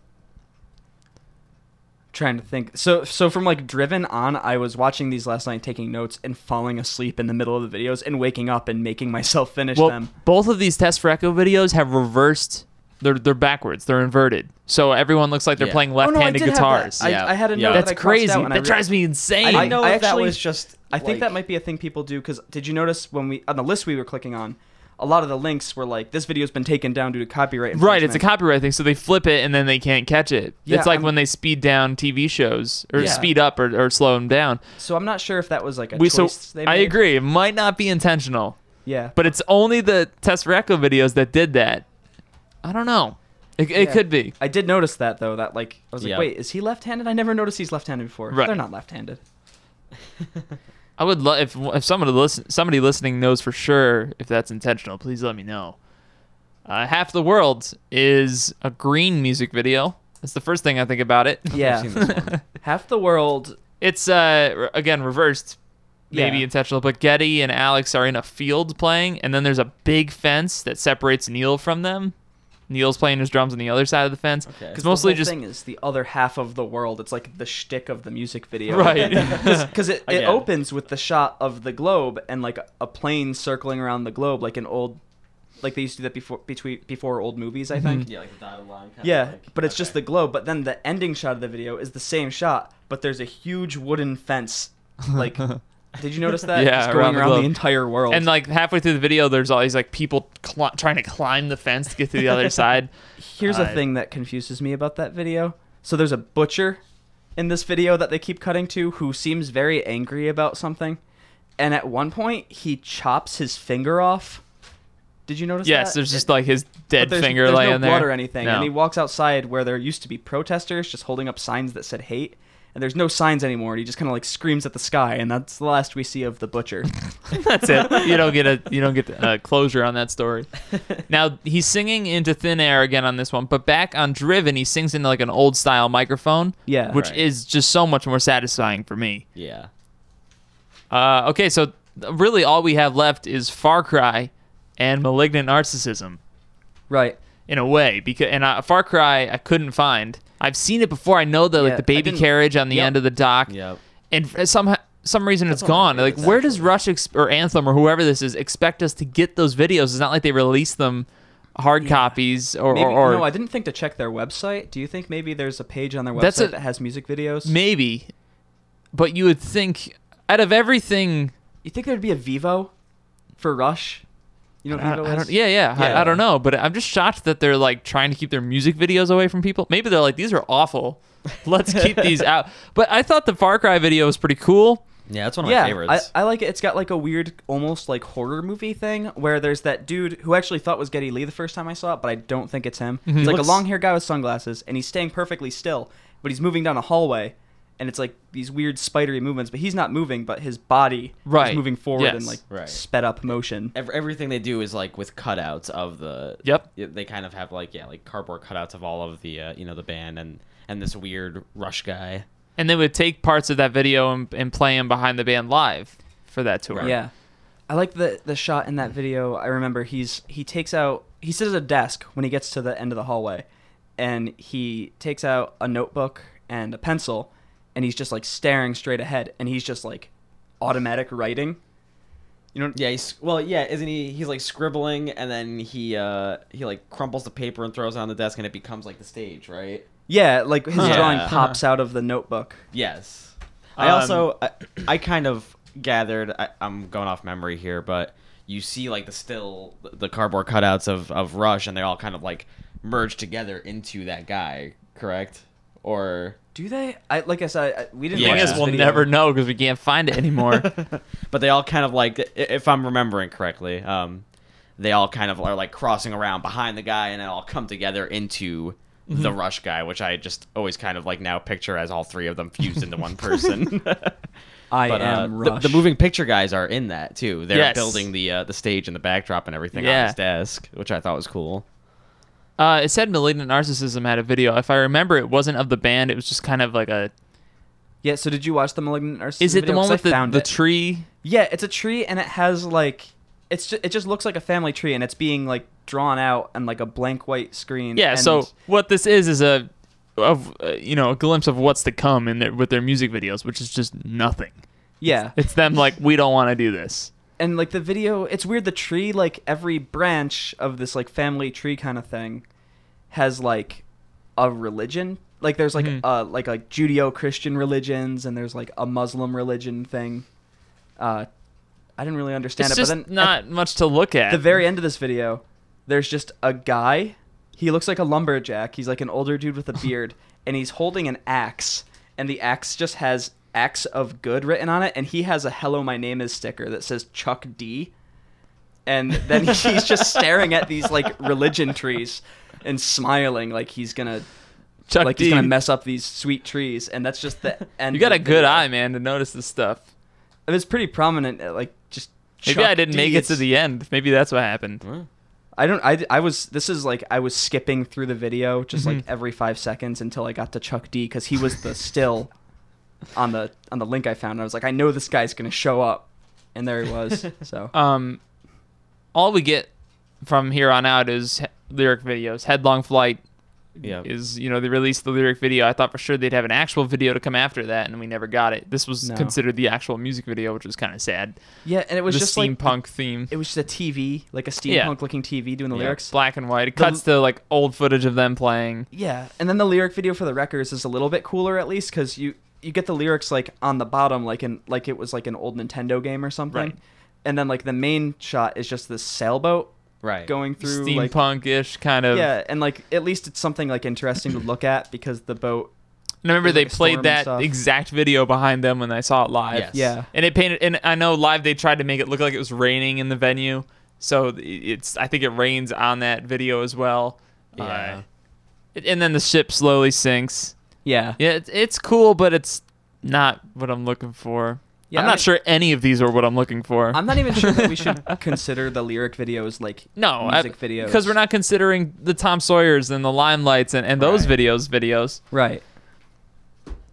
B: trying to think. So so from like driven on, I was watching these last night, taking notes and falling asleep in the middle of the videos and waking up and making myself finish
A: Well,
B: them.
A: both of these test for echo videos have reversed. They're they're backwards. They're inverted. So everyone looks like they're
C: Yeah.
A: playing
B: Oh, no, I
A: left-handed
B: did have that.
A: guitars.
B: I,
C: Yeah.
B: I had a
C: Yeah.
B: note
A: That's
B: that I crossed
A: crazy.
B: out and I
A: That
B: re-
A: drives me insane.
C: I didn't know
B: I
C: if that
B: actually-
C: was just.
B: I think that might be a thing people do because did you notice when we on the list we were clicking on, a lot of the links were like this video's been taken down due to copyright.
A: Right, it's a
B: infringement."
A: copyright thing, so they flip it and then they can't catch it.
B: Yeah,
A: it's like
B: I'm-
A: when they speed down TV shows or
B: Yeah.
A: speed up or, or slow them down.
B: So I'm not sure if that was like a
A: We so
B: choice they
A: I
B: made.
A: agree, it might not be intentional,
B: Yeah,
A: but it's only the test for videos that did that. I don't know. It, it
B: Yeah.
A: could be.
B: I did notice that though. That like I was like,
C: Yeah.
B: wait, is he left-handed? I never noticed he's left-handed before.
A: Right.
B: They're not left-handed.
A: I would love if if somebody listen somebody listening knows for sure if that's intentional. Please let me know. Uh, Half the world is a green music video. That's the first thing I think about it.
B: Yeah,
C: seen this one.
B: half the world.
A: It's uh re- again reversed, maybe
B: Yeah.
A: intentional. But Geddy and Alex are in a field playing, and then there's a big fence that separates Neil from them. Neil's playing his drums on the other side of the fence.
C: Okay.
A: Mostly
B: the whole
A: just
B: thing is the other half of the world. It's like the shtick of the music video,
A: Right.
B: Because it, it opens with the shot of the globe and like a plane circling around the globe, like an old, like they used to do that before between before old movies, I mhm. think.
C: Yeah, like the dotted line. Kind
B: Yeah,
C: of like,
B: but it's just the globe. But then the ending shot of the video is the same shot, but there's a huge wooden fence. Like, did you notice that?
A: Yeah,
B: Just
A: around
B: going
A: the
B: around the,
A: globe.
B: entire world.
A: and like halfway through the video, there's all these like people cl- trying to climb the fence to get to the other side.
B: Here's a
A: Uh,
B: thing that confuses me about that video. So there's a butcher in this video that they keep cutting to who seems very angry about something. And at one point, he chops his finger off. Did you notice that?
A: Yes,
B: that?
A: there's just like his dead
B: there's,
A: finger
B: there's
A: laying
B: no
A: there.
B: blood or anything.
A: No.
B: And he walks outside where there used to be protesters just holding up signs that said hate. And there's no signs anymore. And he just kind of like screams at the sky. And that's the last we see of the butcher.
A: That's it. You don't get a you don't get uh, closure on that story. Now he's singing into thin air again on this one, but back on Driven, he sings into like an old style microphone,
B: Yeah.
A: which
C: Right.
A: is just so much more satisfying for me.
C: Yeah.
A: Uh, okay, so really all we have left is Far Cry and Malignant Narcissism
B: right.
A: in a way because and uh, Far Cry I couldn't find. I've seen it before. I know the like the baby carriage on the
B: Yep.
A: end of the dock.
C: Yep.
A: and for some some reason
C: That's
A: it's
C: one of my
A: gone. Like, where does. Rush ex- or Anthem or whoever this is expect us to get those videos? It's not like they release them hard
B: Yeah.
A: copies or
B: Maybe,
A: or, or
B: no, I didn't think to check their website. Do you think maybe there's a page on their website
A: a-
B: that has music videos?
A: maybe. But you would think out of everything,
B: You think there'd be a Vevo for Rush? You know
A: I,
B: what Vevo
A: I
B: is?
A: don't. Yeah, yeah. I, I don't know, but I'm just shocked that they're like trying to keep their music videos away from people. Maybe they're like these are awful. Let's keep these out. But I thought the Far Cry video was pretty cool.
C: Yeah, that's one of
B: yeah,
C: my favorites.
B: I, I like it. It's got like a weird, almost like horror movie thing where there's that dude who actually thought was Geddy Lee the first time I saw it, but I don't think it's him.
A: Mhm.
B: He's like
C: Looks-
B: a long haired guy with sunglasses, and he's staying perfectly still, but he's moving down a hallway, and it's like these weird spidery movements, but he's not moving, but his body
A: Right.
B: is moving forward
A: Yes.
B: in like
C: Right.
B: sped up motion.
C: Ev- everything they do is like with cutouts of the.
A: Yep.
C: They kind of have like yeah, like cardboard cutouts of all of the uh, you know the band and and this weird Rush guy.
A: And they would take parts of that video and, and play them behind the band live for that tour.
B: Yeah. I like the the shot in that video. I remember he's he takes out he sits at a desk when he gets to the end of the hallway and he takes out a notebook and a pencil and he's just like staring straight ahead and he's just like automatic writing. You know
C: Yeah, he's well, yeah, isn't he? He's like scribbling, and then he uh he like crumples the paper and throws it on the desk, and it becomes like the stage, right?
B: Yeah, like his
C: Yeah.
B: drawing pops out of the notebook.
C: Yes. I
A: Um,
C: also I, I kind of gathered. I, I'm going off memory here, but you see like the still the cardboard cutouts of of Rush, and they all kind of like merge together into that guy, correct? Or
B: Do they? I like I said I, we didn't
C: Yeah.
B: Watch this
A: we'll
B: video.
A: never know because we can't find it anymore.
C: but they all kind of like if i'm remembering correctly um they all kind of are like crossing around behind the guy and it all come together into
A: Mm-hmm.
C: the rush guy which i just always kind of like now picture as all three of them fused into one person
B: I
C: but uh,
B: am
C: the, the moving picture guys are in that too they're
A: Yes.
C: building the uh, the stage and the backdrop and everything
A: Yeah.
C: on his desk which i thought was cool
A: uh, it said Malignant Narcissism had a video. If I remember, it wasn't of the band. It was just kind of like a.
B: Yeah, so did you watch the Malignant Narcissism
A: Is it the one with the, the tree?
B: Yeah, it's a tree and it has like it's just, it just looks like a family tree and it's being like drawn out on like a blank white screen.
A: Yeah.
B: and-
A: So what this is is a, of uh, you know, a glimpse of what's to come in their, with their music videos, which is just nothing.
B: yeah,
A: It's them like we don't want to do this.
B: and like the video, it's weird. The tree, like every branch of this like family tree kind of thing, has like a religion. Like there's like
A: Mhm.
B: uh like like Judeo-Christian religions and there's like a Muslim religion thing. Uh, I didn't really understand
A: It's
B: it,
A: just
B: but then
A: not much to look at.
B: at the very end of this video, there's just a guy. He looks like a lumberjack. He's like an older dude with a beard, and he's holding an axe. And the axe just has "axe of good" written on it, and he has a "Hello, my name is" sticker that says Chuck D. And then he's just staring at these like religion trees and smiling like he's gonna
A: Chuck
B: like
A: D.
B: he's gonna mess up these sweet trees. And that's just the end.
A: you got a good eye, man, to notice this stuff.
B: It was pretty prominent. uh, Like just.
A: Maybe
B: Chuck
A: I didn't
B: D.
A: make it to the end. Maybe that's what happened.
B: I don't. I, I was. This is like I was skipping through the video just like
A: Mhm.
B: every five seconds until I got to Chuck D because he was the still on the on the link I found. I was like, I know this guy's gonna show up, and there he was. So
A: Um, all we get from here on out is lyric videos. Headlong Flight
C: Yeah.
A: is, you know, they released the lyric video. I thought for sure they'd have an actual video to come after that, and we never got it. This was
B: No.
A: considered the actual music video, which was kind of sad.
B: Yeah, and it was
A: the
B: just like
A: steampunk theme.
B: it was just a TV, like a
A: Yeah.
B: steampunk looking TV doing the
A: Yeah,
B: lyrics.
A: black and white. It
B: The-
A: cuts to like old footage of them playing.
B: Yeah, and then the lyric video for the records is a little bit cooler at least because you you get the lyrics like on the bottom like in like it was like an old Nintendo game or something,
A: Right.
B: and then like the main shot is just this sailboat
C: Right.
B: going through like
A: Steampunk-ish kind of.
B: yeah, and like at least it's something like interesting to look at because the boat.
A: And I remember they
B: like,
A: played that exact video behind them when I saw it live.
C: Yes.
B: Yeah,
A: And it painted, and I know live they tried to make it look like it was raining in the venue. So it's, I think it rains on that video as well.
C: Yeah.
A: Uh, and then the ship slowly sinks.
B: yeah,
A: Yeah, it's, it's cool, but it's not what I'm looking for.
B: Yeah,
A: I'm
B: I
A: not
B: mean-
A: sure any of these are what I'm looking for.
B: I'm not even sure that we should consider the lyric videos like
A: no,
B: music videos
A: because we're not considering the Tom Sawyer's and the Limelights and, and those
C: Right.
A: videos videos.
B: right.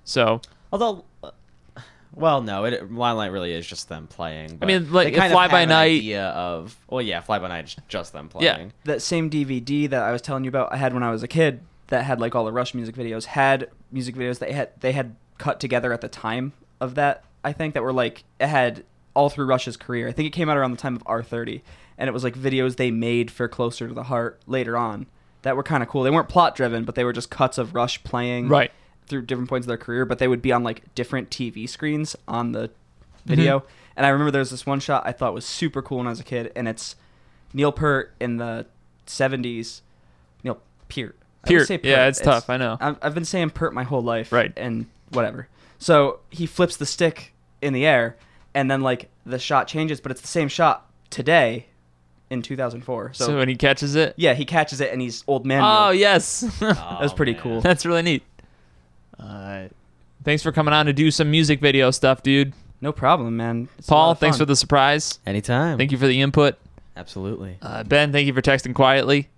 A: So
C: Although, uh, well, no, it Limelight really is just them playing. but
A: mean, like,
C: they kind
A: Fly
C: of
A: By
C: have
A: Night-
C: idea of well, yeah, Fly by Night is just them playing.
A: Yeah.
C: playing.
B: that same DVD that I was telling you about, I had when I was a kid that had like all the Rush music videos had music videos that had they had cut together at the time of that. I think that were like it had all through Rush's career. I think it came out around the time of R30, and it was like videos they made for Closer to the Heart later on that were kind of cool. They weren't plot driven, but they were just cuts of Rush playing
A: right,
B: through different points of their career, but they would be on like different TV screens on the mm-hmm. video. And I remember there's this one shot I thought was super cool when I was a kid, and it's Neil Peart in the 70s. Neil Peart.
A: Peart.
B: say
A: Yeah, it's tough, I know.
B: I've, I've been saying Peart my whole life.
A: Right.
B: And whatever. So he flips the stick in the air, and then like the shot changes, but it's the same shot today in 2004. So,
A: so, when he catches it,
B: yeah, he catches it, and he's old man.
A: oh
B: Neil.
A: yes,
C: That
B: was pretty cool.
A: that's really neat. Uh, thanks for coming on to do some music video stuff, dude.
B: No problem, man. It's
A: Paul, thanks for the surprise.
C: Anytime.
A: Thank you for the input.
C: Absolutely.
A: Uh, ben, thank you for texting quietly.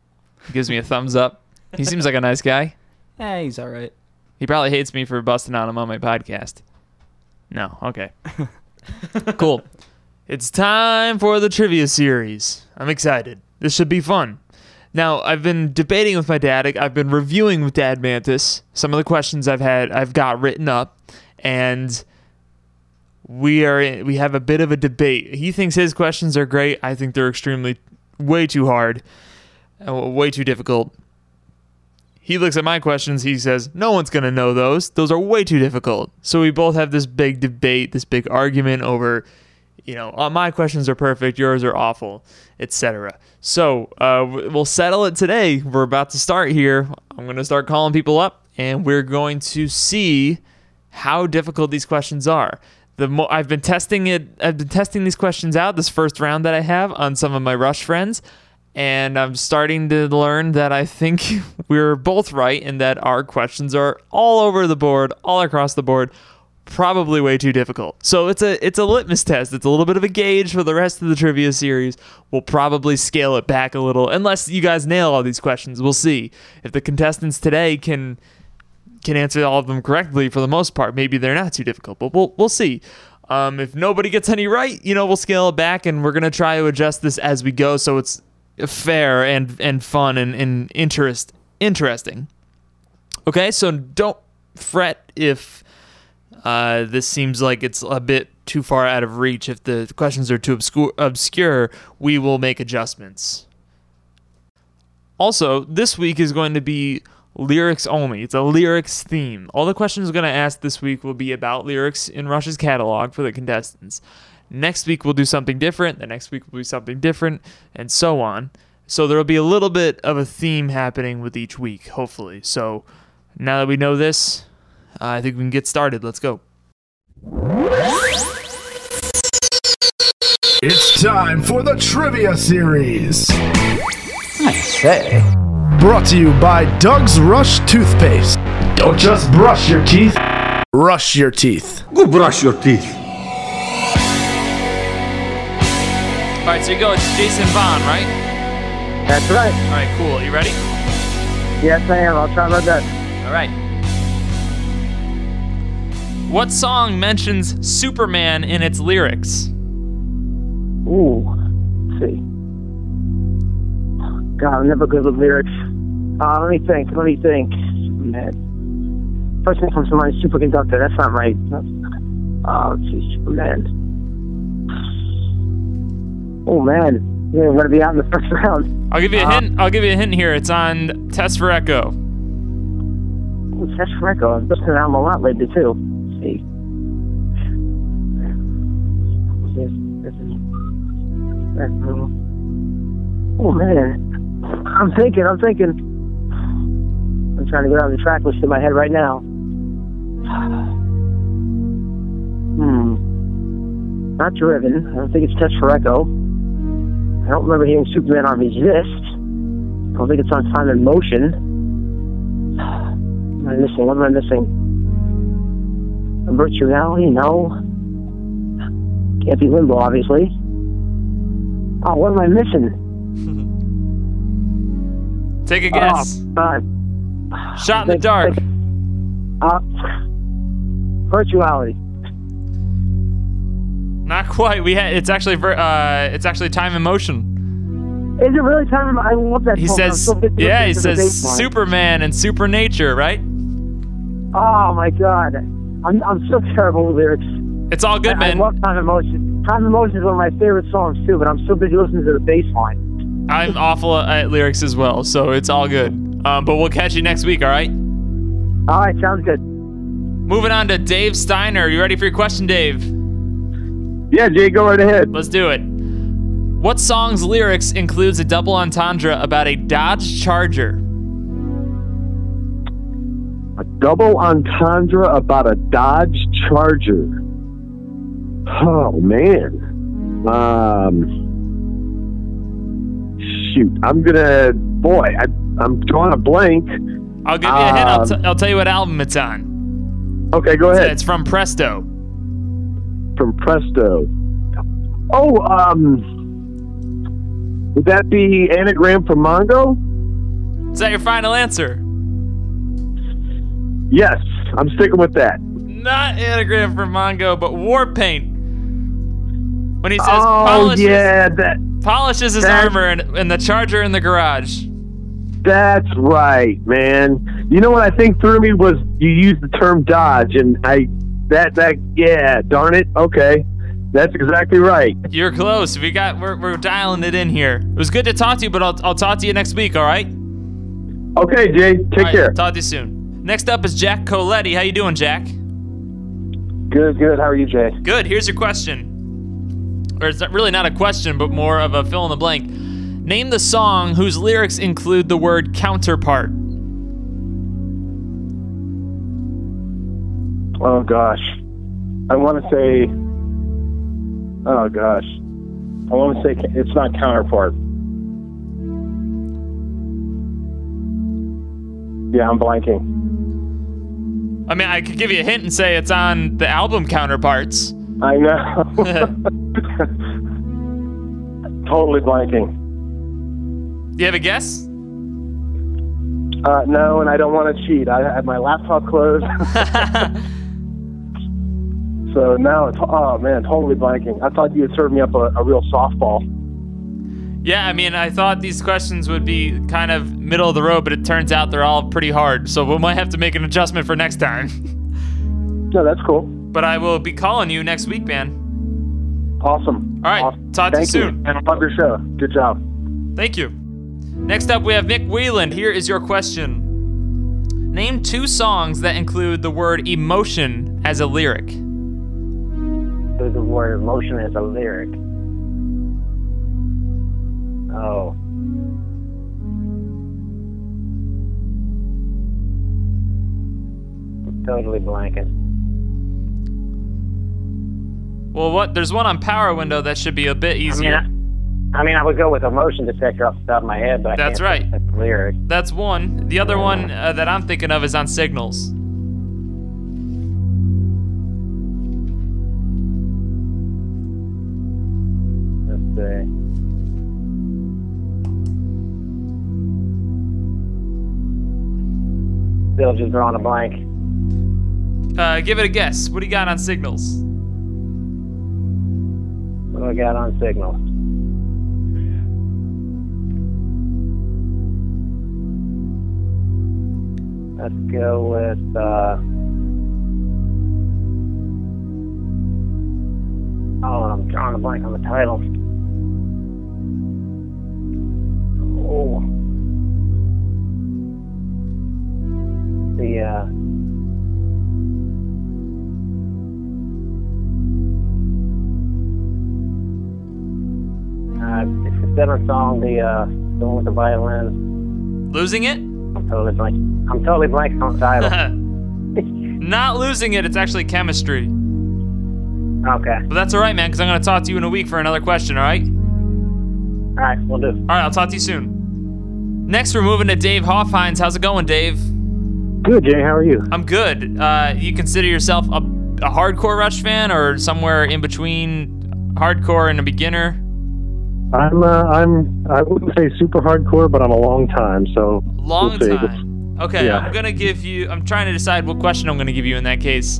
A: He gives me a thumbs up. He seems like a nice guy.
B: Eh, he's all right.
A: He probably hates me for busting on him on my podcast. No, okay. cool. It's time for the trivia series. I'm excited. This should be fun. Now, I've been debating with my dad. I've been reviewing with Dad Mantis some of the questions I've had I've got written up and we are we have a bit of a debate. He thinks his questions are great. I think they're extremely way too hard. uh, Way too difficult. He looks at my questions. He says, No one's going to know those. Those are way too difficult. So we both have this big debate, this big argument over, you know, uh, my questions are perfect, yours are awful, etc. So uh, we'll settle it today. We're about to start here. I'm going to start calling people up and we're going to see how difficult these questions are. The mo- I've been testing it. I've been testing these questions out. This first round that I have on some of my Rush friends, and I'm starting to learn that I think we're both right in that our questions are all over the board, all across the board, probably way too difficult. So it's a it's a litmus test. It's a little bit of a gauge for the rest of the trivia series. We'll probably scale it back a little unless you guys nail all these questions. We'll see if the contestants today can can answer all of them correctly for the most part. Maybe they're not too difficult, but we'll we'll see. Um, if nobody gets any right, you know, we'll scale it back, and we're gonna try to adjust this as we go, so it's fair and and fun and, and interest interesting. Okay, so don't fret if uh, this seems like it's a bit too far out of reach. If the questions are too obscure, obscure, we will make adjustments. Also, this week is going to be lyrics only. It's a lyrics theme. All the questions I'm going to ask this week will be about lyrics in Rush's catalog for the contestants. Next week we'll do something different. The next week we'll be something different, and so on. So there will be a little bit of a theme happening with each week, hopefully. So now that we know this, uh, I think we can get started. Let's go.
E: It's time for the Trivia Series.
F: I say.
E: Brought to you by Doug's Rush Toothpaste. Don't just brush your teeth, rush your teeth.
F: Go brush your teeth.
A: All right, so you go. It's Jason Vaughn, right?
G: That's right.
A: All right, cool. You ready?
G: Yes, I am. I'll try my best.
A: All right. What song mentions Superman in its lyrics?
G: Ooh. Let's see. God, I'm never good with lyrics. Uh, let me think. Let me think. Superman. First thing comes to mind, superconductor. That's not right. Oh, geez, Superman. Oh man, you're gonna be out in the first round.
A: I'll give you a
G: Uh,
A: hint. I'll give you a hint here. It's on Test for Echo.
G: Ooh, Tess Greco. I've to him a lot lately too. Let's see. This, this is. Oh man, I'm thinking. I'm thinking. I'm trying to go down the track list in my head right now. Hmm. Not driven. I don't think it's Test for Echo. I don't remember hearing Superman on Resist. I don't think it's on Time and Motion. What am I missing? What am I missing? A Virtuality? No. Can't be Limbo, obviously. Oh, what am I missing?
A: Take a guess.
G: Oh.
A: Shot in the dark.
G: Uh, virtuality.
A: Not quite. We had. It's actually. Ver, uh, it's actually time and motion.
G: Is it really time? I love that
A: He
G: song.
A: Says.
G: so
A: Yeah, he
G: listening to the
A: says. Superman and Supernature. Right.
G: Oh my God, I'm I'm so terrible with lyrics.
A: It's all good,
G: I,
A: man.
G: I love Time and Motion. Time and Motion is one of my favorite songs too, but I'm so busy listening to the bass line.
A: I'm awful at lyrics as well, so it's all good. Um, but we'll catch you next week. All right.
G: All right, sounds good.
A: Moving on to Dave Steiner. You ready for your question, Dave?
E: Yeah, Jay, go right ahead.
A: Let's do it. What song's lyrics includes a double entendre about a Dodge Charger?
E: A double entendre about a Dodge Charger. Oh man. Um. Shoot, I'm gonna. Boy, I, I'm drawing a blank.
A: I'll give you a hint. I'll,
E: Um,
A: t- I'll tell you what album it's on.
E: Okay, go
A: It's,
E: ahead.
A: it's from Presto.
E: From Presto. Oh, um. Would that be anagram from Mongo?
A: Is that your final answer?
E: Yes, I'm sticking with that.
A: Not anagram from Mongo, but Warpaint. When he says
E: oh
A: polishes,
E: yeah, that
A: polishes his armor and, and the Charger in the garage.
E: That's right, man. You know what I think threw me was you used the term dodge, and I that that yeah, darn it. Okay, that's exactly right.
A: You're close. We got we're, we're dialing it in here. It was good to talk to you, but I'll, I'll talk to you next week. All right.
E: Okay, Jay, take
A: All right,
E: care.
A: Talk to you soon. Next up is Jack Coletti. How you doing, Jack?
G: Good, good. How are you, Jay?
A: Good. Here's your question. Or it's not really not a question, but more of a fill in the blank. Name the song whose lyrics include the word counterpart.
G: Oh gosh, I want to say. Oh gosh, I want to say it's not counterpart. Yeah, I'm blanking.
A: I mean, I could give you a hint and say it's on the album Counterparts.
G: I know. totally blanking.
A: Do you have a guess?
G: Uh, no, and I don't want to cheat. I had my laptop closed, so now it's oh man, totally blanking. I thought you had served me up a, a real softball.
A: yeah, I mean, I thought these questions would be kind of middle of the road, but it turns out they're all pretty hard. So we might have to make an adjustment for next time.
G: No, that's cool.
A: but I will be calling you next week, man.
G: Awesome.
A: All right,
G: Awesome.
A: talk to you
G: Thank
A: soon.
G: And I love your show. Good job.
A: Thank you. Next up, we have Mick Whelan. Here is your question. Name two songs that include the word emotion as a lyric.
G: There's the word emotion as a lyric. Oh. I'm totally blanking.
A: Well, what? There's one on Power Window that should be a bit
G: I mean,
A: easier.
G: I, I mean, I would go with emotion detector off the top of my head, but I
A: That's right.
G: the lyric.
A: That's one. The other one uh, that I'm thinking of is on Signals.
G: still just drawing a blank.
A: Uh, give it a guess. What do you got on signals?
G: What do I got on signals? Let's go with. Uh, oh, I'm drawing a blank on the title. Oh. The uh. Uh, it's the seventh song, the uh, the one with the violin.
A: Losing it?
G: I'm totally blank. I'm totally blank on the title.
A: Not losing it. It's actually chemistry.
G: okay.
A: But that's all right, man, because I'm going to talk to you in a week for another question, all right?
G: All right, we'll do.
A: All right, I'll talk to you soon. Next, we're moving to Dave Hoffhines. How's it going, Dave?
E: Good, Jay. How are you?
A: I'm good. Uh, you consider yourself a, a hardcore Rush fan or somewhere in between hardcore and a beginner?
E: I'm. Uh, I'm. I wouldn't say super hardcore, but I'm a long time. So
A: Long
E: we'll
A: time. Okay,
E: yeah.
A: I'm gonna give you. I'm trying to decide what question I'm gonna give you in that case.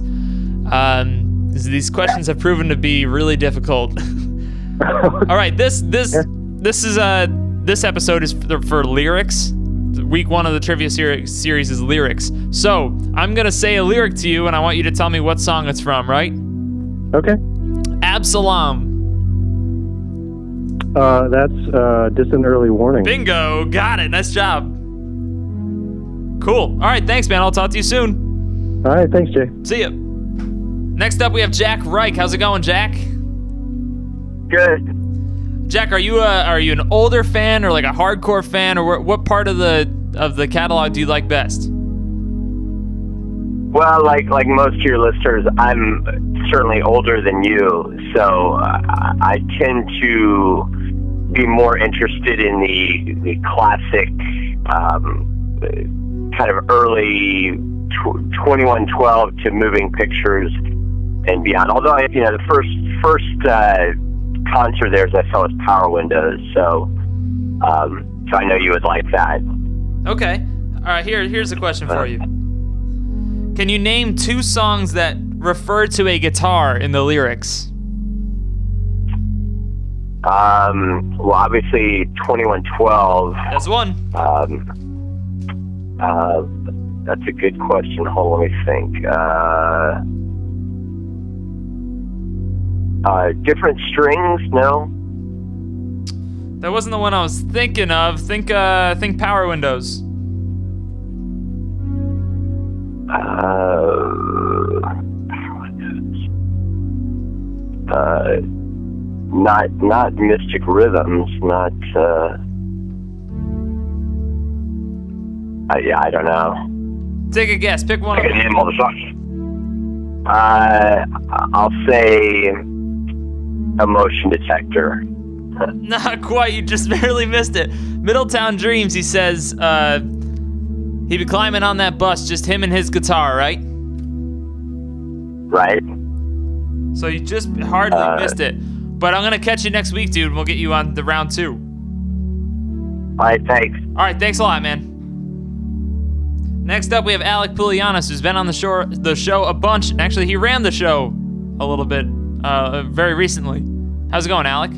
A: Um, these- these questions have proven to be really difficult. All right, this this this is uh this episode is for, for lyrics. Week one of the trivia seri- series is lyrics. So I'm gonna say a lyric to you, and I want you to tell me what song it's from. Right?
E: okay.
A: Absalom.
E: Uh, that's uh, distant early warning.
A: Bingo. Got it. Nice job. Cool. All right. Thanks, man. I'll talk to you soon.
E: All right. Thanks, Jay.
A: See ya. Next up, we have Jack Reich. How's it going, Jack?
G: Good.
A: Jack, are you a, are you an older fan or like a hardcore fan, or what, part of the of the catalog do you like best?
H: Well, like like most of your listeners, I'm certainly older than you, so I tend to be more interested in the the classic um, kind of early tw- 2112 to moving pictures and beyond. Although I, you know the first first uh, concert theirs I saw was Power Windows, so um, so I know you would like that.
A: Okay. All right. Here here's a question for you. Can you name two songs that refer to a guitar in the lyrics?
H: Um, well, obviously 2112.
A: That's one.
H: Um, uh, that's a good question. Hold on, let me think. Uh, uh, different strings? No.
A: That wasn't the one I was thinking of. Think uh think Power Windows.
H: Uh, uh, not not mystic rhythms. Not. Uh, yeah, I don't know.
A: Take a guess. Pick one
H: I can
A: them.
H: name all the songs. Uh, I'll say emotion detector.
A: Not quite. You just barely missed it. Middletown Dreams. He says uh, he'd be climbing on that bus, just him and his guitar, right?
H: Right.
A: So you just hardly
H: Uh,
A: missed it. But I'm gonna catch you next week, dude. and We'll get you on the round two.
H: All right. Thanks.
A: All right. Thanks a lot, man. Next up, we have Alec Poulianos, who's been on the show the show a bunch. Actually, he ran the show a little bit uh, very recently. How's it going, Alec?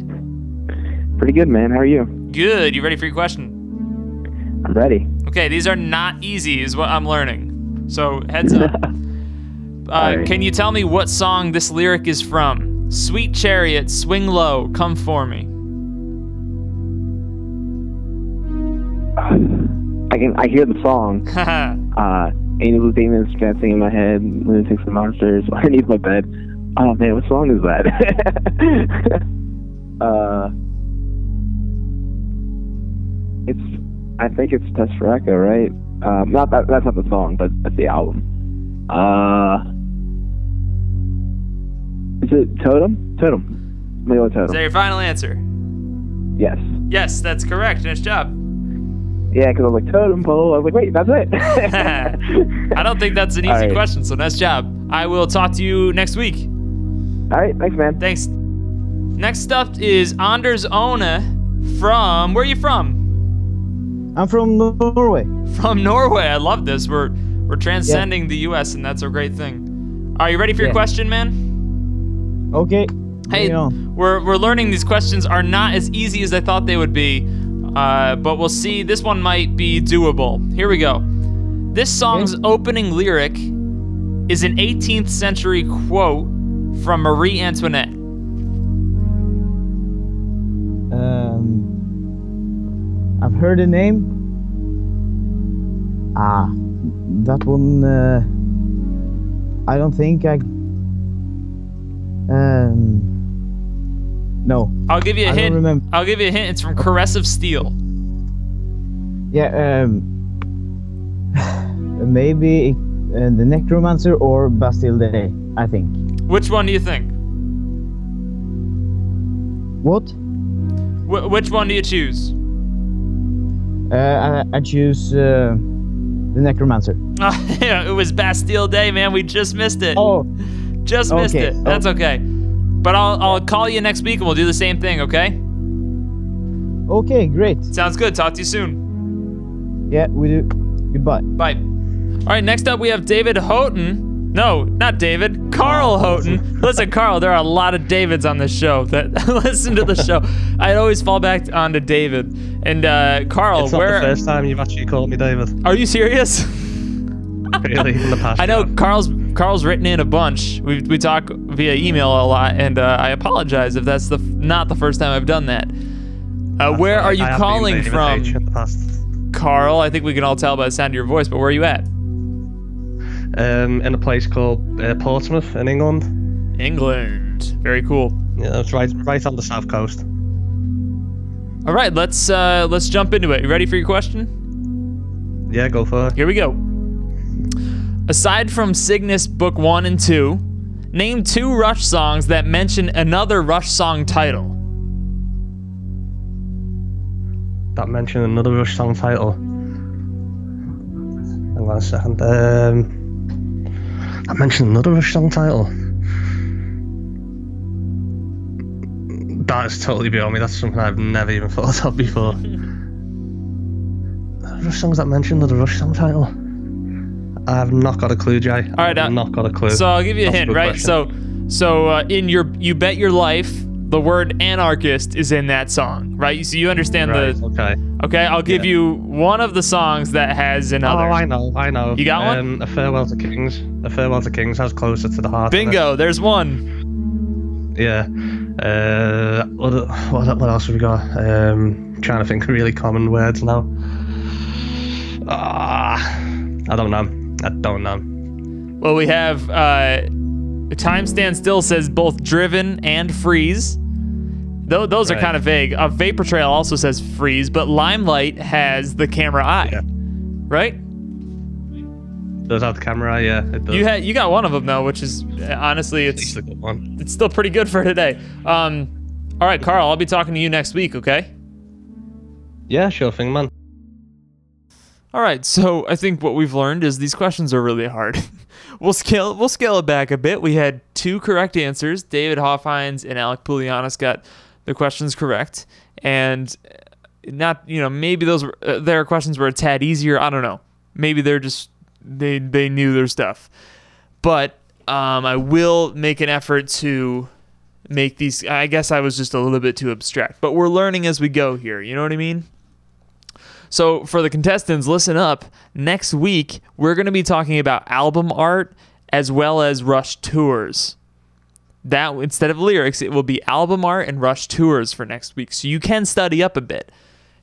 I: Pretty good, man. How are you?
A: Good. You ready for your question?
I: I'm ready.
A: Okay, these are not easy, is what I'm learning. So heads up. uh,
I: Alright.
A: Can you tell me what song this lyric is from? Sweet chariot, swing low, come for me.
I: I can I hear the song. Uh, Angels, demons dancing in my head, lunatics and monsters underneath my bed. Oh man, what song is that? uh, it's I think it's Test for Echo, right? Um, not that that's not the song, but that's the album. Uh, is it Totem? Totem. Leo
A: is
I: Totem.
A: that your final answer?
I: Yes.
A: Yes, that's correct. Nice job.
I: Yeah, because I was like totem pole. I was like, wait, that's it.
A: I don't think that's an easy
I: right.
A: question, so nice job. I will talk to you next week.
I: All right, thanks, man.
A: Thanks. Next up is Anders Ona from. Where are you from?
J: I'm from Norway.
A: From Norway. I love this. We're we're transcending the U.S. and that's a great thing. Are you ready for your question, man?
J: Okay.
A: Hey,
J: bring it on.
A: we're we're learning these questions are not as easy as I thought they would be, uh, but we'll see. This one might be doable. Here we go. This song's opening lyric is an 18th century quote from Marie Antoinette.
J: Um, I've heard the name. Ah, that one. Uh, I don't think I. Um. No.
A: I'll give you a
J: I
A: hint.
J: remember.
A: I'll give you a hint. It's from Caress of Steel.
J: Yeah. Um. maybe uh, the Necromancer or Bastille Day. I think.
A: Which one do you think?
J: What?
A: Wh- which one do you choose?
J: Uh, I, I choose uh, the Necromancer.
A: yeah, it was Bastille Day, man. We just missed it.
J: Oh.
A: Just missed
J: Okay.
A: it. That's okay. But I'll I'll call you next week and we'll do the same thing, okay?
J: Okay, great.
A: Sounds good. Talk to you soon.
J: Yeah, we do. Goodbye.
A: Bye. All right, next up we have David Houghton. No, not David. Carl Houghton. Listen, Carl, there are a lot of Davids on this show that listen to the show. I'd always fall back onto David. And uh, Carl,
K: it's not
A: where
K: the first time you've actually called me David.
A: are you serious?
K: Really, in the past.
A: I know Carl's Carl's written in a bunch. We we talk via email a lot, and uh, I apologize if that's the not the first time I've done that. Uh, where are you
K: I
A: calling from,
K: H in the past.
A: Carl? I think we can all tell by the sound of your voice. But where are you at?
K: Um, in a place called uh, Portsmouth in England.
A: England. Very cool.
K: Yeah, it's right, right on the south coast.
A: All right, let's uh, let's jump into it. You ready for your question?
K: Yeah, go for it.
A: Here we go. Aside from Cygnus Book One and Two, name two Rush songs that mention another Rush song title.
K: That mentioned another Rush song title. Hang on a second. Um, that mentioned another Rush song title. That is totally beyond me. That's something I've never even thought of before. Rush songs that mention another Rush song title. I've not got a clue, Jay. All
A: right,
K: I've not got a clue.
A: So I'll give you a
K: That's
A: hint,
K: good
A: right?
K: question.
A: So, so uh, in your "You Bet Your Life," the word "anarchist" is in that song, right? So you understand
K: Right,
A: the.
K: okay.
A: Okay, I'll give you one of the songs that has another.
K: Oh, I know, I know.
A: You got one?
K: um, A farewell to kings. A farewell to kings has closer to the heart.
A: Bingo! There's one.
K: Yeah. Uh, what, what, what else have we got? Um, trying to think of really common words now. Ah, I don't know. I don't know.
A: Well, we have uh, "Time Stand Still" says both "driven" and "freeze." Tho- those are kind of vague. A Vapor Trail also says "freeze," but Limelight has the camera eye, right?
K: Does have the camera? eye, Yeah, it does.
A: You had you got one of them though, which is uh, honestly it's
K: a good one.
A: It's still pretty good for today. Um, all right, Carl, I'll be talking to you next week. Okay.
K: Yeah, sure thing, man.
A: All right, so I think what we've learned is these questions are really hard. we'll scale we'll scale it back a bit. We had two correct answers. David Hoffhines and Alec Poulianis got the questions correct, and not you know maybe those were, uh, their questions were a tad easier. I don't know. Maybe they're just they they knew their stuff, but um, I will make an effort to make these. I guess I was just a little bit too abstract, but we're learning as we go here. You know what I mean? So, for the contestants, listen up. Next week, we're going to be talking about album art as well as Rush tours. That instead of lyrics, it will be album art and Rush tours for next week. So you can study up a bit.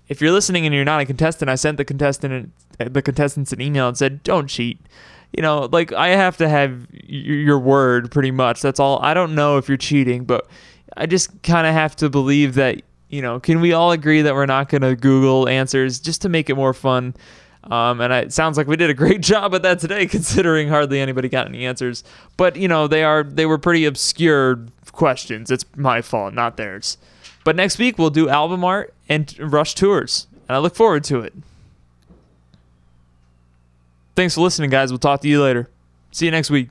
A: If you're listening and you're not a contestant, I sent the contestant the contestants an email and said, "Don't cheat." You know, like I have to have your word pretty much. That's all. I don't know if you're cheating, but I just kind of have to believe that you know, can we all agree that we're not going to Google answers just to make it more fun? Um, and it sounds like we did a great job at that today, considering hardly anybody got any answers. But you know, they are they were pretty obscure questions. It's my fault, not theirs. But next week we'll do album art and Rush tours, and I look forward to it. Thanks for listening, guys. We'll talk to you later. See you next week.